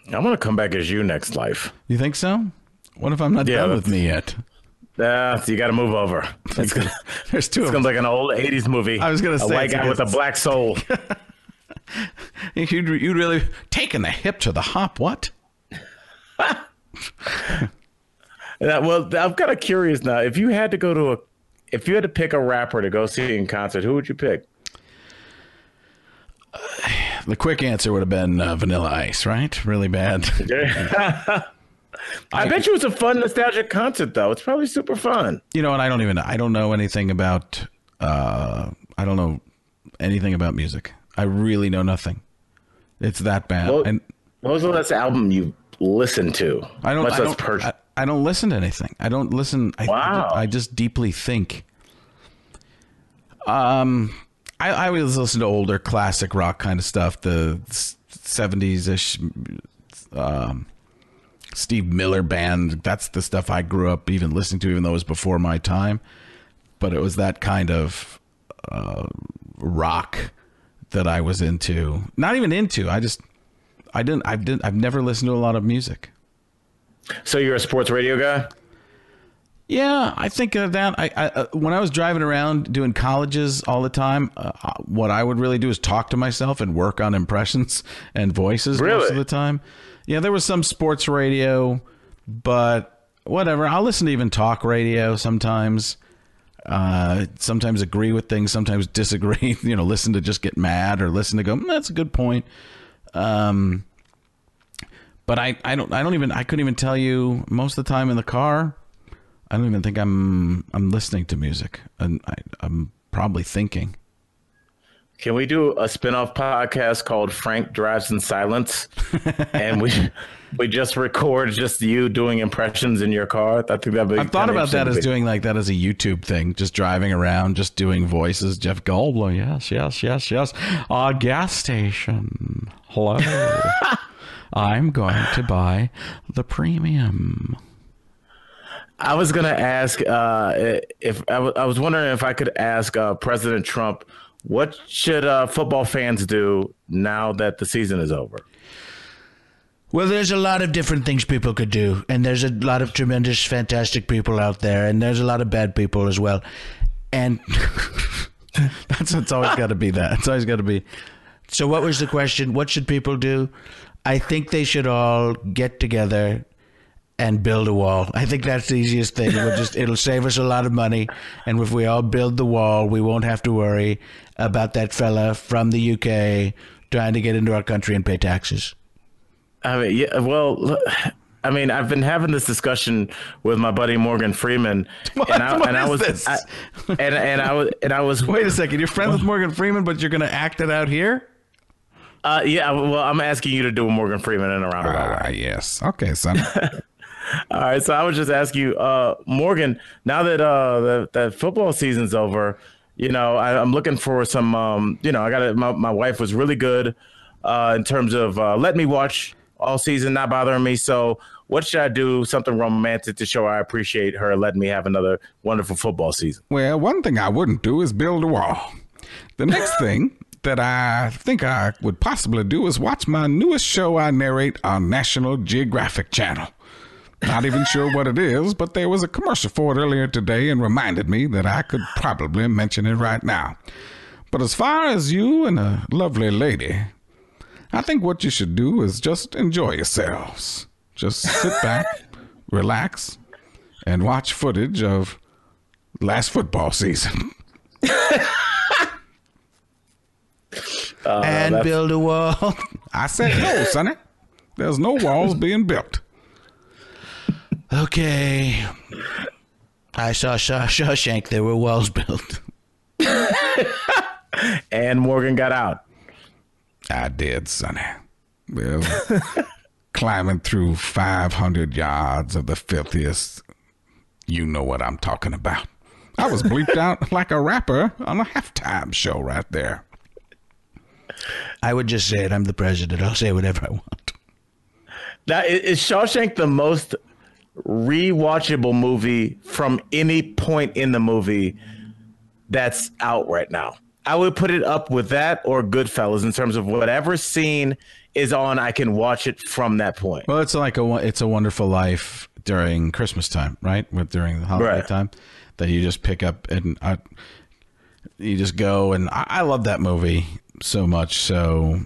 I'm gonna come back as you next life. You think so? What if I'm not Yeah, done with me yet? Uh, so you got to move over. It's gonna, There's two it's of gonna them. like an old '80s movie. I was gonna say a say, white guy with a black soul. You'd, you'd really taking the hip to the hop. What? Yeah, well, I'm kind of curious now. If you had to go to a, if you had to pick a rapper to go see in concert, who would you pick? The quick answer would have been uh, Vanilla Ice, right? Really bad. I, bet you it was a fun, nostalgic concert, though. It's probably super fun. you know, and I don't even I don't know anything about uh I don't know anything about music. I really know nothing. It's that bad. Well, and what was the last album you listened to? I don't I don't, purchase. I, I don't listen to anything. I don't listen I Wow. I just deeply think. Um I, I always listen to older classic rock kind of stuff, the seventies ish um Steve Miller band. That's the stuff I grew up even listening to, even though it was before my time. But it was that kind of uh, rock that I was into. Not even into. I just I didn't. I didn't. I've never listened to a lot of music. so you're a sports radio guy? Yeah, I think of that. I, I uh, when I was driving around doing colleges all the time, uh, what I would really do is talk to myself and work on impressions and voices most of the time. Yeah, there was some sports radio, but whatever. I'll listen to even talk radio sometimes. Uh, sometimes agree with things, sometimes disagree. You know, listen to just get mad or listen to go. "Mm, That's a good point. Um, but I, I don't I don't even I couldn't even tell you most of the time in the car. I don't even think I'm I'm listening to music, and I, I'm probably thinking. Can we do a spin-off podcast called Frank Drives in Silence? and we we just record just you doing impressions in your car. I think that'd be I've thought about that as doing like that as a YouTube thing, just driving around, just doing voices. Jeff Goldblum, yes, yes, yes, yes. Uh, gas station. Hello. I'm going to buy the premium. I was gonna ask uh, if I was wondering if I could ask uh, President Trump what should uh, football fans do now that the season is over. Well, there's a lot of different things people could do, and there's a lot of tremendous, fantastic people out there, and there's a lot of bad people as well. And That's it's always got to be that. It's always got to be. so, what was the question? What should people do? I think they should all get together and build a wall. I think that's the easiest thing. We'll just it'll save us a lot of money, and if we all build the wall, we won't have to worry about that fella from the UK trying to get into our country and pay taxes. I mean, yeah. Well, I mean, I've been having this discussion with my buddy Morgan Freeman, What? and I, and I was, this? I, and and I was, and I was. Wait a second. You're friends with Morgan Freeman, but you're going to act it out here. Uh, yeah. Well, I'm asking you to do a Morgan Freeman in a roundabout. Ah, yes. Okay, son. All right, so I would just ask you, uh, Morgan. Now that uh, the, that football season's over, you know, I, I'm looking for some. Um, you know, I got to my my wife was really good uh, in terms of uh, let me watch all season, not bothering me. So, what should I do? Something romantic to show I appreciate her letting me have another wonderful football season. Well, one thing I wouldn't do is build a wall. The next thing that I think I would possibly do is watch my newest show I narrate on National Geographic Channel. Not even sure what it is, but there was a commercial for it earlier today and reminded me that I could probably mention it right now. But as far as you and a lovely lady, I think what you should do is just enjoy yourselves. Just sit back, relax, and watch footage of last football season. and uh, build a wall. I said no, Sonny. There's no walls being built. Okay. I saw Shaw- Shawshank. There were walls built. And Morgan got out. I did, Sonny. Well, climbing through 500 yards of the filthiest. You know what I'm talking about. I was bleeped out like a rapper on a halftime show right there. I would just say it. I'm the president. I'll say whatever I want. Now, That is Shawshank the most rewatchable movie from any point in the movie that's out right now. I would put it up with that or Goodfellas in terms of whatever scene is on. I can watch it from that point. Well, it's like a it's a Wonderful Life during Christmas time, right? With during the holiday Right. time, that you just pick up and uh, you just go. And I, I love that movie so much. So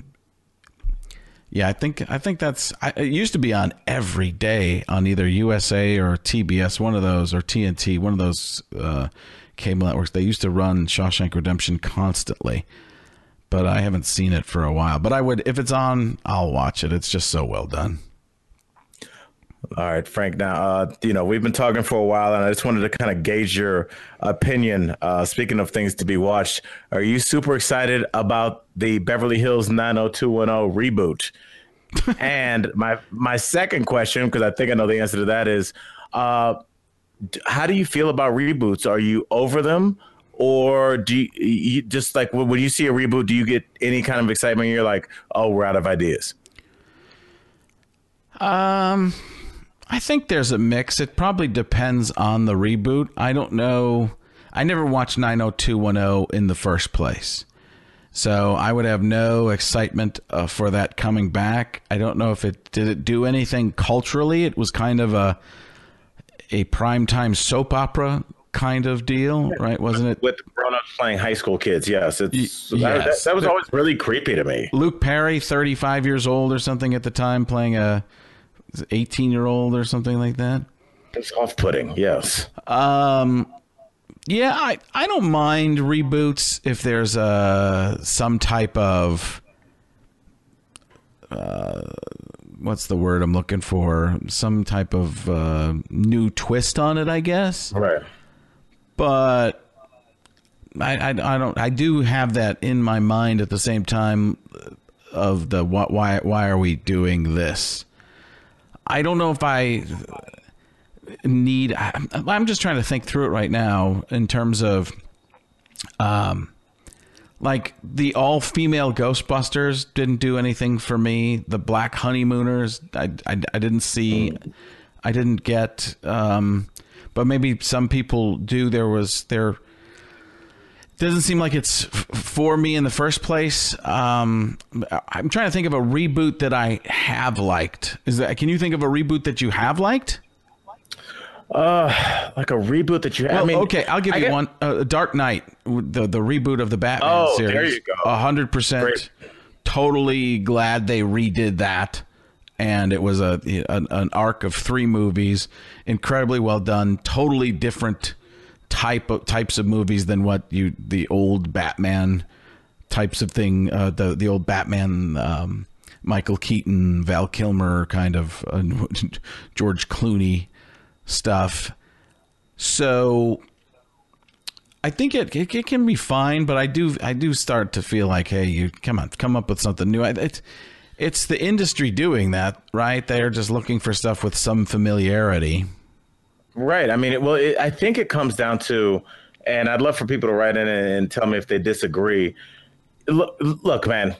yeah, I think I think that's. I, it used to be on every day on either USA or TBS, one of those, or TNT, one of those uh, cable networks. They used to run Shawshank Redemption constantly, but I haven't seen it for a while. But I would, if it's on, I'll watch it. It's just so well done. All right, Frank. Now, uh, you know, we've been talking for a while, and I just wanted to kind of gauge your opinion. Uh, speaking of things to be watched, are you super excited about the Beverly Hills 90210 reboot? and my my second question, because I think I know the answer to that, is uh, how do you feel about reboots? Are you over them? Or do you, you just like when you see a reboot, do you get any kind of excitement? You're like, oh, we're out of ideas. Um, I think there's a mix. It probably depends on the reboot. I don't know. I never watched 90210 in the first place. So I would have no excitement uh, for that coming back. I don't know if it did it do anything culturally. It was kind of a a primetime soap opera kind of deal, right? Wasn't it? with grown-ups playing high school kids. Yes, it's that, yes. that, that was always really creepy to me. Luke Perry, 35 years old or something at the time, playing a 18 year old or something like that. It's off-putting. Yes, Um, yeah, I, I don't mind reboots if there's uh some type of uh, what's the word I'm looking for? Some type of uh, new twist on it, I guess. right. But I, I, I don't I do have that in my mind at the same time of the wh- why why are we doing this? I don't know if I need I'm just trying to think through it right now in terms of um like the all female ghostbusters didn't do anything for me. The black honeymooners i i, I didn't see i didn't get um but maybe some people do. There was there doesn't seem like it's f- for me in the first place. Um, I'm trying to think of a reboot that I have liked. Is that? Can you think of a reboot that you have liked? Uh, Like a reboot that you. I Well, mean, okay, I'll give I you get- one. Uh, Dark Knight, the the reboot of the Batman Oh, series. there you go. A hundred percent. Totally glad they redid that, and it was a an, an arc of three movies, incredibly well done. Totally different type of types of movies than what you the old Batman types of thing. Uh, the the old Batman. Um, Michael Keaton, Val Kilmer, kind of uh, George Clooney stuff. So I think it, it it can be fine, but I do I do start to feel like, hey, you come on, come up with something new. It's it's the industry doing that, right? They're just looking for stuff with some familiarity. Right. I mean, it, well, it, I think it comes down to, and I'd love for people to write in and, tell me if they disagree. Look, look, man,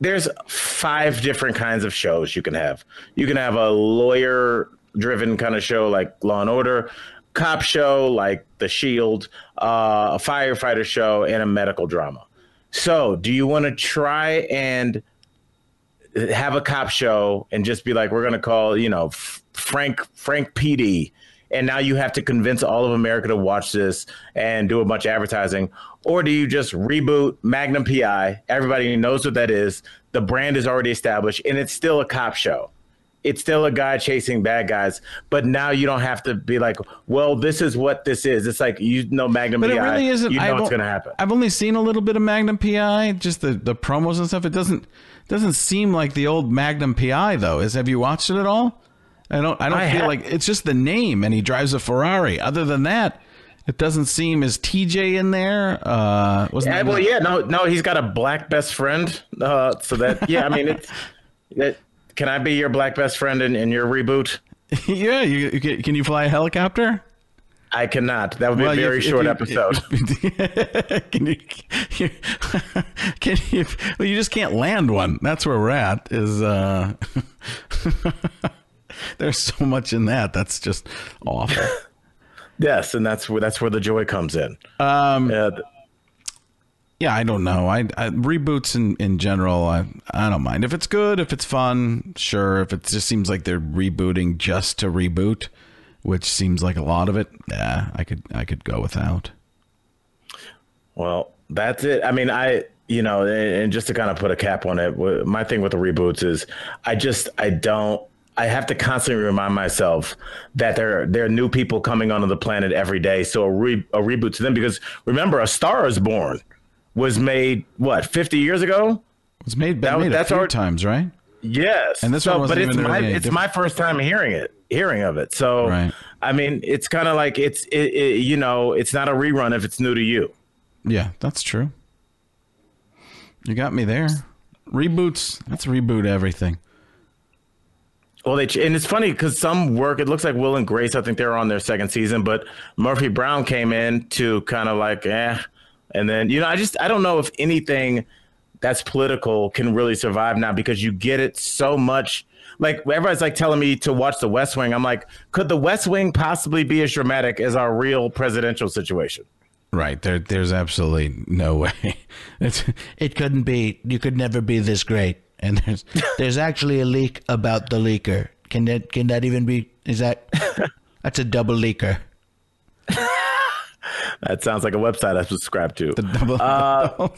there's five different kinds of shows you can have. You can have a lawyer driven kind of show like Law and Order, cop show like The Shield, uh, a firefighter show, and a medical drama. So, do you want to try and have a cop show and just be like, we're going to call, you know, Frank Frank PD, and now you have to convince all of America to watch this and do a bunch of advertising, or do you just reboot Magnum PI? Everybody knows what that is. The brand is already established, and it's still a cop show. It's still a guy chasing bad guys, but now you don't have to be like, well, this is what this is. It's like you know Magnum But PI. it really isn't. You know I've it's o- going to happen. I've only seen a little bit of Magnum PI, just the, the promos and stuff. It doesn't doesn't seem like the old Magnum PI though. Is have you watched it at all? I don't. I don't I feel have- like it's just the name, and he drives a Ferrari. Other than that, it doesn't seem as TC in there. Uh, wasn't Yeah, that- well, yeah, no, no, he's got a black best friend. Uh, so that, yeah, I mean, it's. That, can I be your black best friend in, in your reboot? yeah. You, you can, can you fly a helicopter? I cannot. That would be Well, a very if- if short you- episode. can you, you can you well you just can't land one that's where we're at is uh There's so much in that. That's just awful. Yes, and that's where that's where the joy comes in. Um, yeah, yeah, I don't know. I, I, reboots in in general. I I don't mind if it's good, if it's fun. Sure, if it just seems like they're rebooting just to reboot, which seems like a lot of it. Yeah, I could I could go without. Well, that's it. I mean, I you know, and just to kind of put a cap on it, my thing with the reboots is I just I don't I have to constantly remind myself that there there are new people coming onto the planet every day. So a, re, a reboot to them because remember, A Star Is Born was made what fifty years ago. It was made, that, made that's a few our, times, right? Yes, and this so, one wasn't but it's even my really it's my first time hearing it, hearing of it. So right. I mean, it's kind of like it's it, it, you know, it's not a rerun if it's new to you. Yeah, that's true. You got me there. Reboots. Let's reboot everything. Well, they and it's funny because some work. It looks like Will and Grace. I think they're on their second season, but Murphy Brown came in to kind of like, eh, and then you know, I just I don't know if anything that's political can really survive now because you get it so much. Like everybody's like telling me to watch The West Wing. I'm like, could The West Wing possibly be as dramatic as our real presidential situation? Right. There, there's absolutely no way. It's, it couldn't be. You could never be this great and there's there's actually a leak about the leaker. Can that can that even be? Is that that's a double leaker? that sounds like a website I subscribe to. The double. Uh,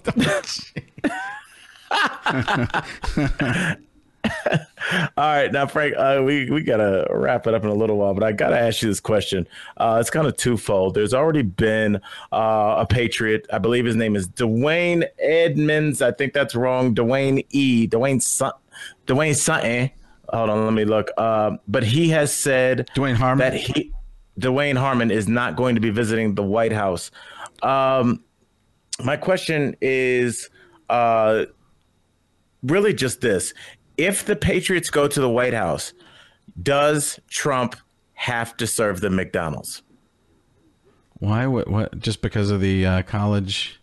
All right, now Frank, uh, we we gotta wrap it up in a little while, but I gotta ask you this question. Uh, it's kind of twofold. There's already been uh, a Patriot, I believe his name is Dwayne Edmonds. I think that's wrong. Dwayne E. Dwayne Sun. Dwayne Sutton. Hold on, let me look. Uh, but he has said Dwayne Harmon that he Dwayne Harmon is not going to be visiting the White House. Um, my question is uh, really just this if the Patriots go to the White House, does Trump have to serve the McDonald's? Why? What? what just because of the uh, college?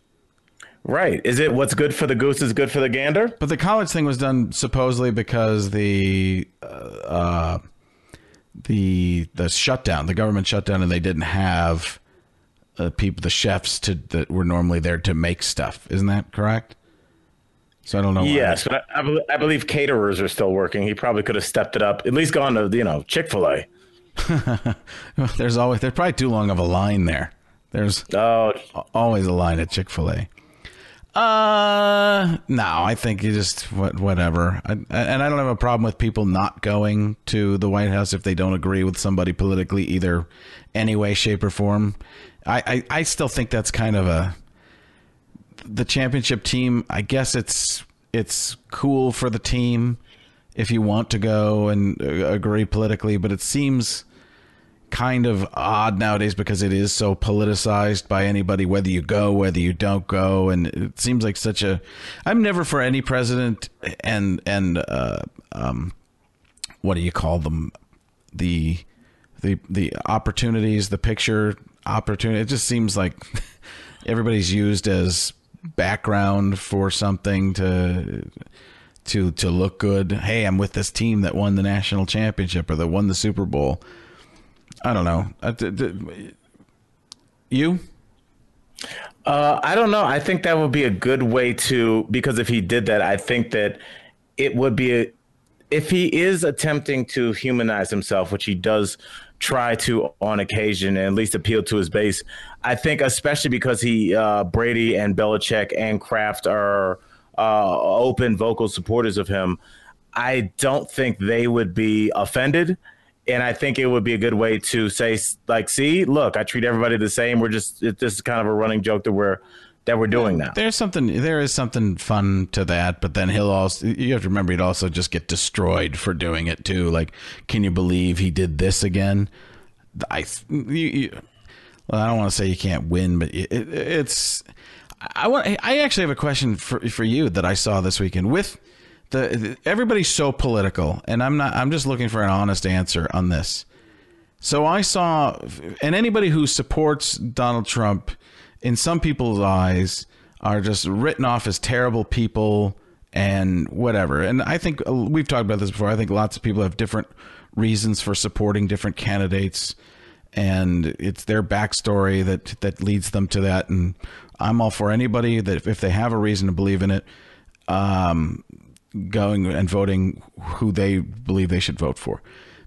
Right. Is it what's good for the goose is good for the gander? But the college thing was done supposedly because the uh, uh, the the shutdown, the government shutdown, and they didn't have uh, people, the chefs, to that were normally there to make stuff. Isn't that correct? So I don't know. Yes, but I, I, believe caterers are still working. He probably could have stepped it up, at least gone to you know Chick Fil A. there's always there's probably too long of a line there. There's oh. always a line at Chick Fil A. Uh, no, I think you just what whatever. I, and I don't have a problem with people not going to the White House if they don't agree with somebody politically, either any way, shape, or form. I, I, I still think that's kind of a the championship team, I guess it's it's cool for the team if you want to go and uh, agree politically, but it seems kind of odd nowadays because it is so politicized by anybody whether you go whether you don't go and it seems like such a i'm never for any president and and uh, um, what do you call them? The the the opportunities the picture opportunity it just seems like everybody's used as background for something to to to look good. Hey, I'm with this team that won the national championship or that won the Super Bowl. I don't know. You? Uh, I don't know. I think that would be a good way to because if he did that, I think that it would be a, if he is attempting to humanize himself, which he does try to on occasion and at least appeal to his base. I think especially because he uh, Brady and Belichick and Kraft are uh, open vocal supporters of him. I don't think they would be offended. And I think it would be a good way to say, like, see, look, I treat everybody the same. We're just, it, this is kind of a running joke that we're, that we're doing now. There's something there is something fun to that, but then he'll also you have to remember he'd also just get destroyed for doing it too. Like, can you believe he did this again? I you, you, well, I don't want to say you can't win, but it, it, it's I want I actually have a question for for you that I saw this weekend with the everybody's so political and I'm not I'm just looking for an honest answer on this. So I saw and anybody who supports Donald Trump in some people's eyes are just written off as terrible people and whatever. And I think uh, we've talked about this before. I think lots of people have different reasons for supporting different candidates, and it's their backstory that that leads them to that. And I'm all for anybody that if they have a reason to believe in it, um, going and voting who they believe they should vote for.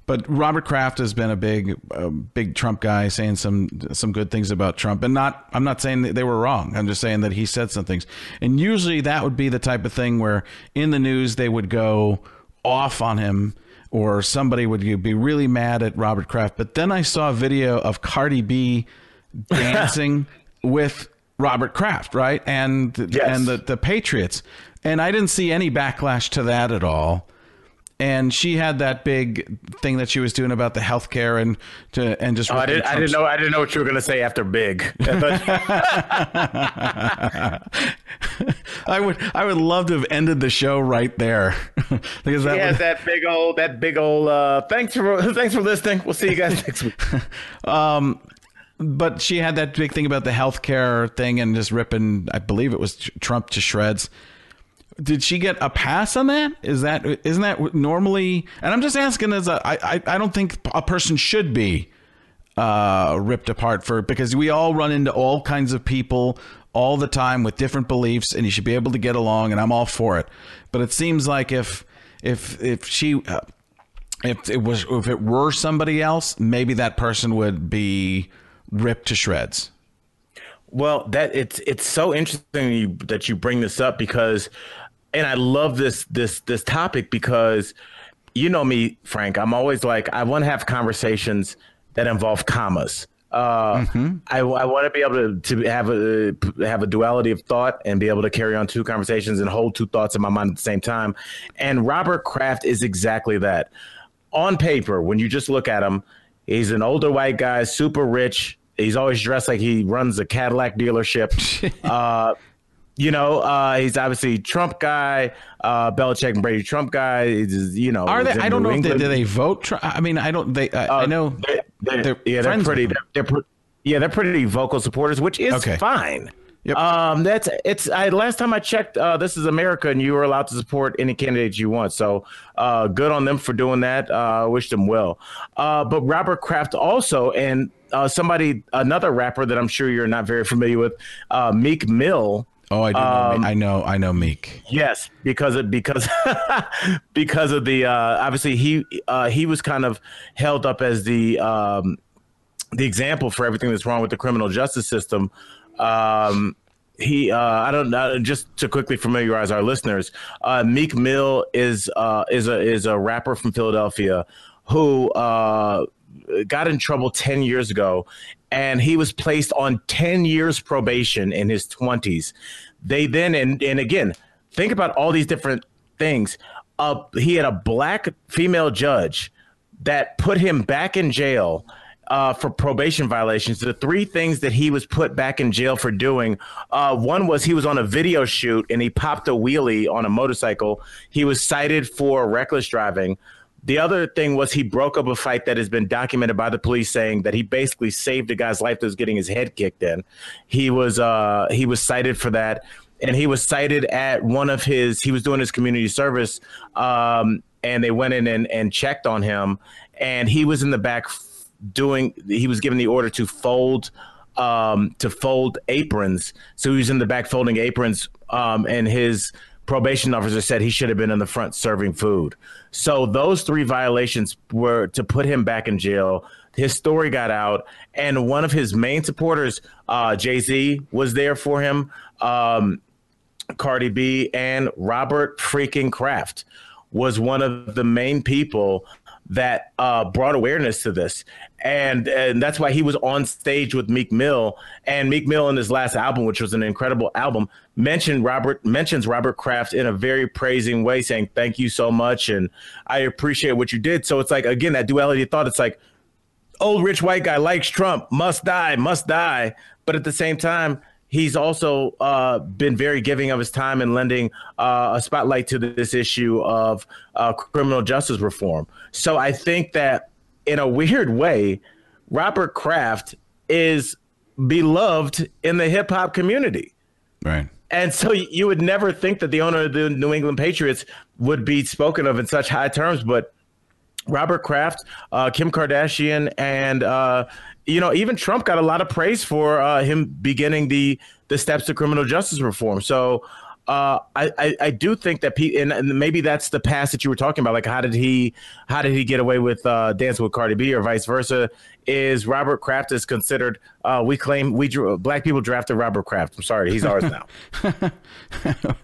But Robert Kraft has been a big, uh, big Trump guy, saying some some good things about Trump, and not. I'm not saying that they were wrong. I'm just saying that he said some things, and usually that would be the type of thing where in the news they would go off on him, or somebody would be really mad at Robert Kraft. But then I saw a video of Cardi B dancing with Robert Kraft, right, and Yes. and the the Patriots, and I didn't see any backlash to that at all and she had that big thing that she was doing about the healthcare and to and just Oh, I didn't. I didn't know. I didn't know what you were going to say after big. I would I would love to have ended the show right there because that has would, that big old. That big old. Uh, thanks for thanks for listening. We'll see you guys next week. but she had that big thing about the healthcare thing and just ripping I believe it was Trump to shreds. Did she get a pass on that? Is that isn't that normally? And I'm just asking as a I I, I don't think a person should be uh, ripped apart for because we all run into all kinds of people all the time with different beliefs, and you should be able to get along. And I'm all for it. But it seems like if if if she uh, if it was if it were somebody else, maybe that person would be ripped to shreds. Well, that it's it's so interesting you, that you bring this up because, and I love this this this topic because, you know me, Frank. I'm always like I want to have conversations that involve commas. Uh, I, I want to be able to, to have a have a duality of thought and be able to carry on two conversations and hold two thoughts in my mind at the same time. And Robert Kraft is exactly that. On paper, when you just look at him, he's an older white guy, super rich. He's always dressed like he runs a Cadillac dealership. uh, you know, uh, he's obviously Trump guy, uh, Belichick and Brady Trump guy. He's, you know, Are they? I don't New know if they, do they vote. Tr- I mean, I don't. They. I, I Uh, know. They're, they're- they're yeah, they're pretty. They're, they're pre- yeah, they're pretty vocal supporters, which is Okay. fine. Yep. Um, that's it's. I last time I checked, uh, this is America, and you are allowed to support any candidate you want. So, uh, good on them for doing that. Uh, wish them well. Uh, but Robert Kraft also, and uh, somebody, another rapper that I'm sure you're not very familiar with, uh, Meek Mill. Oh, I do. Um, know, I know. I know Meek. Yes, because of because because of the uh, obviously he uh, he was kind of held up as the um, the example for everything that's wrong with the criminal justice system. Um, he uh, I don't know just to quickly familiarize our listeners. Uh, Meek Mill is uh, is a is a rapper from Philadelphia who uh, got in trouble 10 years ago and he was placed on 10 years probation in his 20s they then and, and again think about all these different things uh, he had a black female judge that put him back in jail uh, for probation violations. The three things that he was put back in jail for doing uh, one was he was on a video shoot and he popped a wheelie on a motorcycle. He was cited for reckless driving. The other thing was he broke up a fight that has been documented by the police saying that he basically saved a guy's life that was getting his head kicked in. He was uh, he was cited for that, and he was cited at one of his. He was doing his community service, um, and they went in and, and checked on him, and he was in the back doing. He was given the order to fold um, to fold aprons. So he was in the back folding aprons, um, and his probation officer said he should have been in the front serving food. So those three violations were to put him back in jail. His story got out, and one of his main supporters, uh, Jay Z, was there for him. Um, Cardi B and Robert freaking Kraft was one of the main people that uh, brought awareness to this, and and that's why he was on stage with Meek Mill. And Meek Mill in his last album, which was an incredible album, mentioned Robert mentions Robert Kraft in a very praising way, saying thank you so much, and I appreciate what you did. So it's like again that duality thought. It's like old rich white guy likes Trump, must die, must die. But at the same time, he's also uh, been very giving of his time and lending uh, a spotlight to this issue of uh, criminal justice reform. So I think that in a weird way, Robert Kraft is beloved in the hip hop community. Right. and so you would never think that the owner of the New England Patriots would be spoken of in such high terms, but Robert Kraft, uh, Kim Kardashian, and uh, you know even Trump got a lot of praise for uh, him beginning the the steps to criminal justice reform. So uh, I, I, I do think that pe- and, and, maybe that's the past that you were talking about. Like, how did he how did he get away with uh, dancing with Cardi B or vice versa? Is Robert Kraft is considered? Uh, we claim we drew black people drafted Robert Kraft. I'm sorry, he's ours now.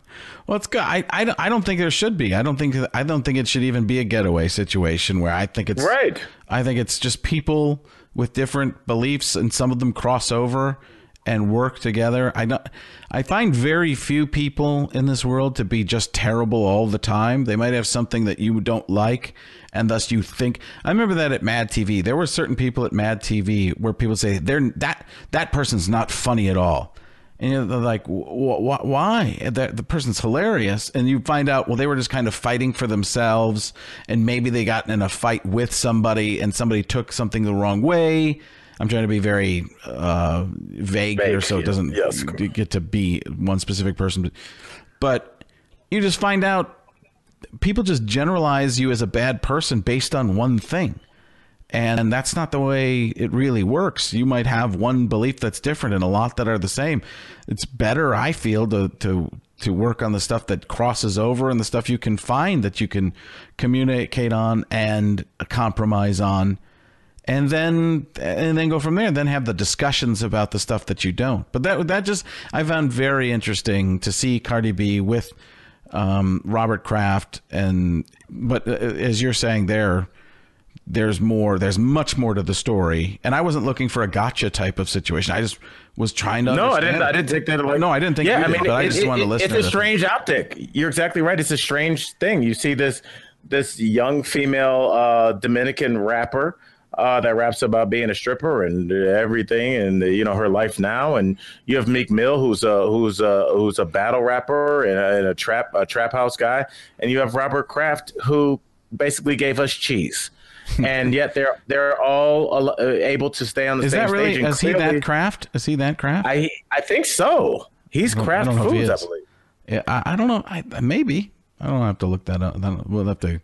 well, it's good. I, I, I don't think there should be. I don't think I don't think it should even be a getaway situation where I think it's right. I think it's just people with different beliefs and some of them cross over and work together. I don't, I find very few people in this world to be just terrible all the time. They might have something that you don't like, and thus you think. I remember that at Mad TV. There were certain people at Mad TV where people say they're that that person's not funny at all. And they're like, why? The, the person's hilarious. And you find out, well, they were just kind of fighting for themselves. And maybe they got in a fight with somebody and somebody took something the wrong way I'm trying to be very uh, vague, vague, here, so it doesn't yes, get to be one specific person. But you just find out people just generalize you as a bad person based on one thing. And that's not the way it really works. You might have one belief that's different and a lot that are the same. It's better, I feel, to, to to work on the stuff that crosses over and the stuff you can find that you can communicate on and compromise on and then and then go from there and then have the discussions about the stuff that you don't but that that just i found very interesting to see cardi b with um, robert kraft and but uh, as you're saying there there's more there's much more to the story. And i wasn't looking for a gotcha type of situation. I just was trying to no i didn't i didn't take that away. No i didn't think yeah i mean did, it, i just it, wanted to listen it's a strange optic. You're exactly right. It's a strange thing. You see this this young female uh, dominican rapper uh, that raps about being a stripper and everything, and you know her life now. And you have Meek Mill, who's a who's a who's a battle rapper and a, and a trap a trap house guy, and you have Robert Kraft, who basically gave us cheese. and yet they're they're all uh, able to stay on the is same that really, stage. Is he that Kraft? Is he that Kraft? I I think so. He's Kraft Foods, I believe. Yeah, I, I don't know. I, maybe I don't have to look that up. We'll have to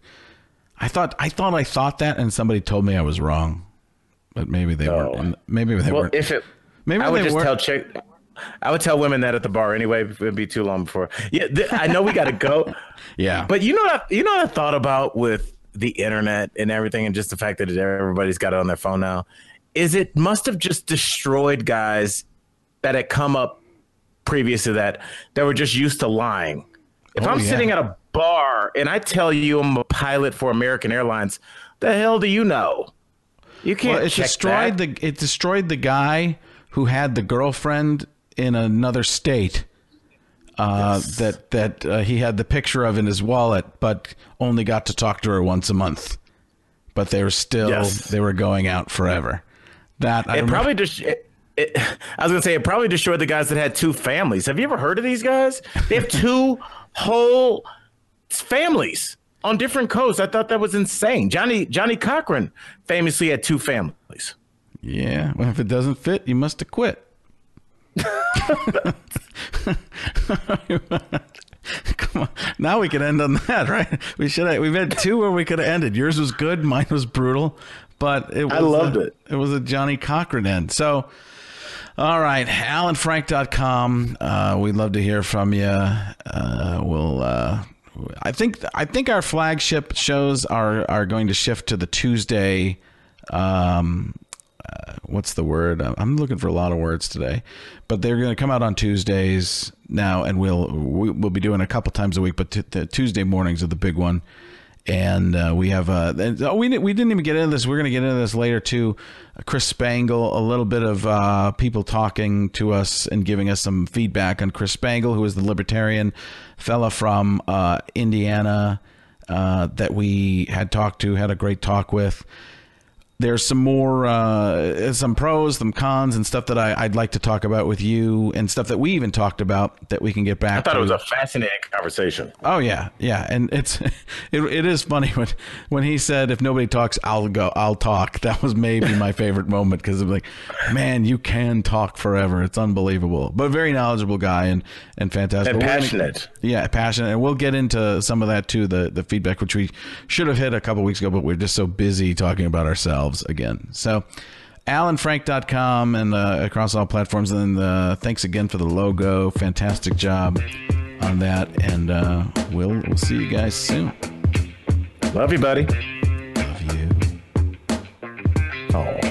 I thought I thought I thought that, and somebody told me I was wrong, but maybe they no. weren't. Maybe they well, weren't. If it, maybe I would just weren't. tell chick. I would tell women that at the bar anyway. It would be too long before. Yeah, th- I know we got to go. yeah, but you know what? I, you know what I thought about with the internet and everything, and just the fact that everybody's got it on their phone now. Is it must have just destroyed guys that had come up previous to that that were just used to lying. If oh, I'm yeah. sitting at a bar and I tell you I'm a pilot for American Airlines, the hell do you know? You can't. Well, it destroyed that. the it destroyed the guy who had the girlfriend in another state. Uh, yes. That that uh, he had the picture of in his wallet, but only got to talk to her once a month. But they were still yes. they were going out forever. That I it probably just. It, it, I was gonna say it probably destroyed the guys that had two families. Have you ever heard of these guys? They have two whole families on different coasts. I thought that was insane. Johnnie Johnnie Cochran famously had two families. Yeah, well, if it doesn't fit, you must have quit. Come on. Now we can end on that, right? We should have, we've had two where we could have ended. Yours was good, mine was brutal, but it was I loved a, it. It was a Johnnie Cochran end. So all right, alandfrank.com. Uh, we'd love to hear from you. Uh, we'll uh, I think I think our flagship shows are are going to shift to the Tuesday. Um, what's the word? I'm looking for a lot of words today, but they're going to come out on Tuesdays now, and we'll we'll be doing a couple times a week. But t- the Tuesday mornings are the big one, and uh, we have uh, oh, we we didn't even get into this. We're going to get into this later too. Chris Spangle, a little bit of uh, people talking to us and giving us some feedback on Chris Spangle, who is the libertarian fella from uh, Indiana uh, that we had talked to, had a great talk with. There's some more uh, some pros some cons and stuff that I, would like to talk about with you and stuff that we even talked about that we can get back i thought to. it was a fascinating conversation. Oh yeah. Yeah. And it's it, it is funny when when he said if nobody talks i'll go i'll talk. That was maybe my favorite moment because i'm like man you can talk forever. It's unbelievable. But very knowledgeable guy and and fantastic. And we're gonna- passionate. Yeah, passionate, and we'll get into some of that too. The the feedback, which we should have hit a couple weeks ago, but we're just so busy talking about ourselves again. So, alandfrank.com and uh, across all platforms. And uh, thanks again for the logo. Fantastic job on that. And uh, we'll, we'll see you guys soon. Love you, buddy. Love you. Oh.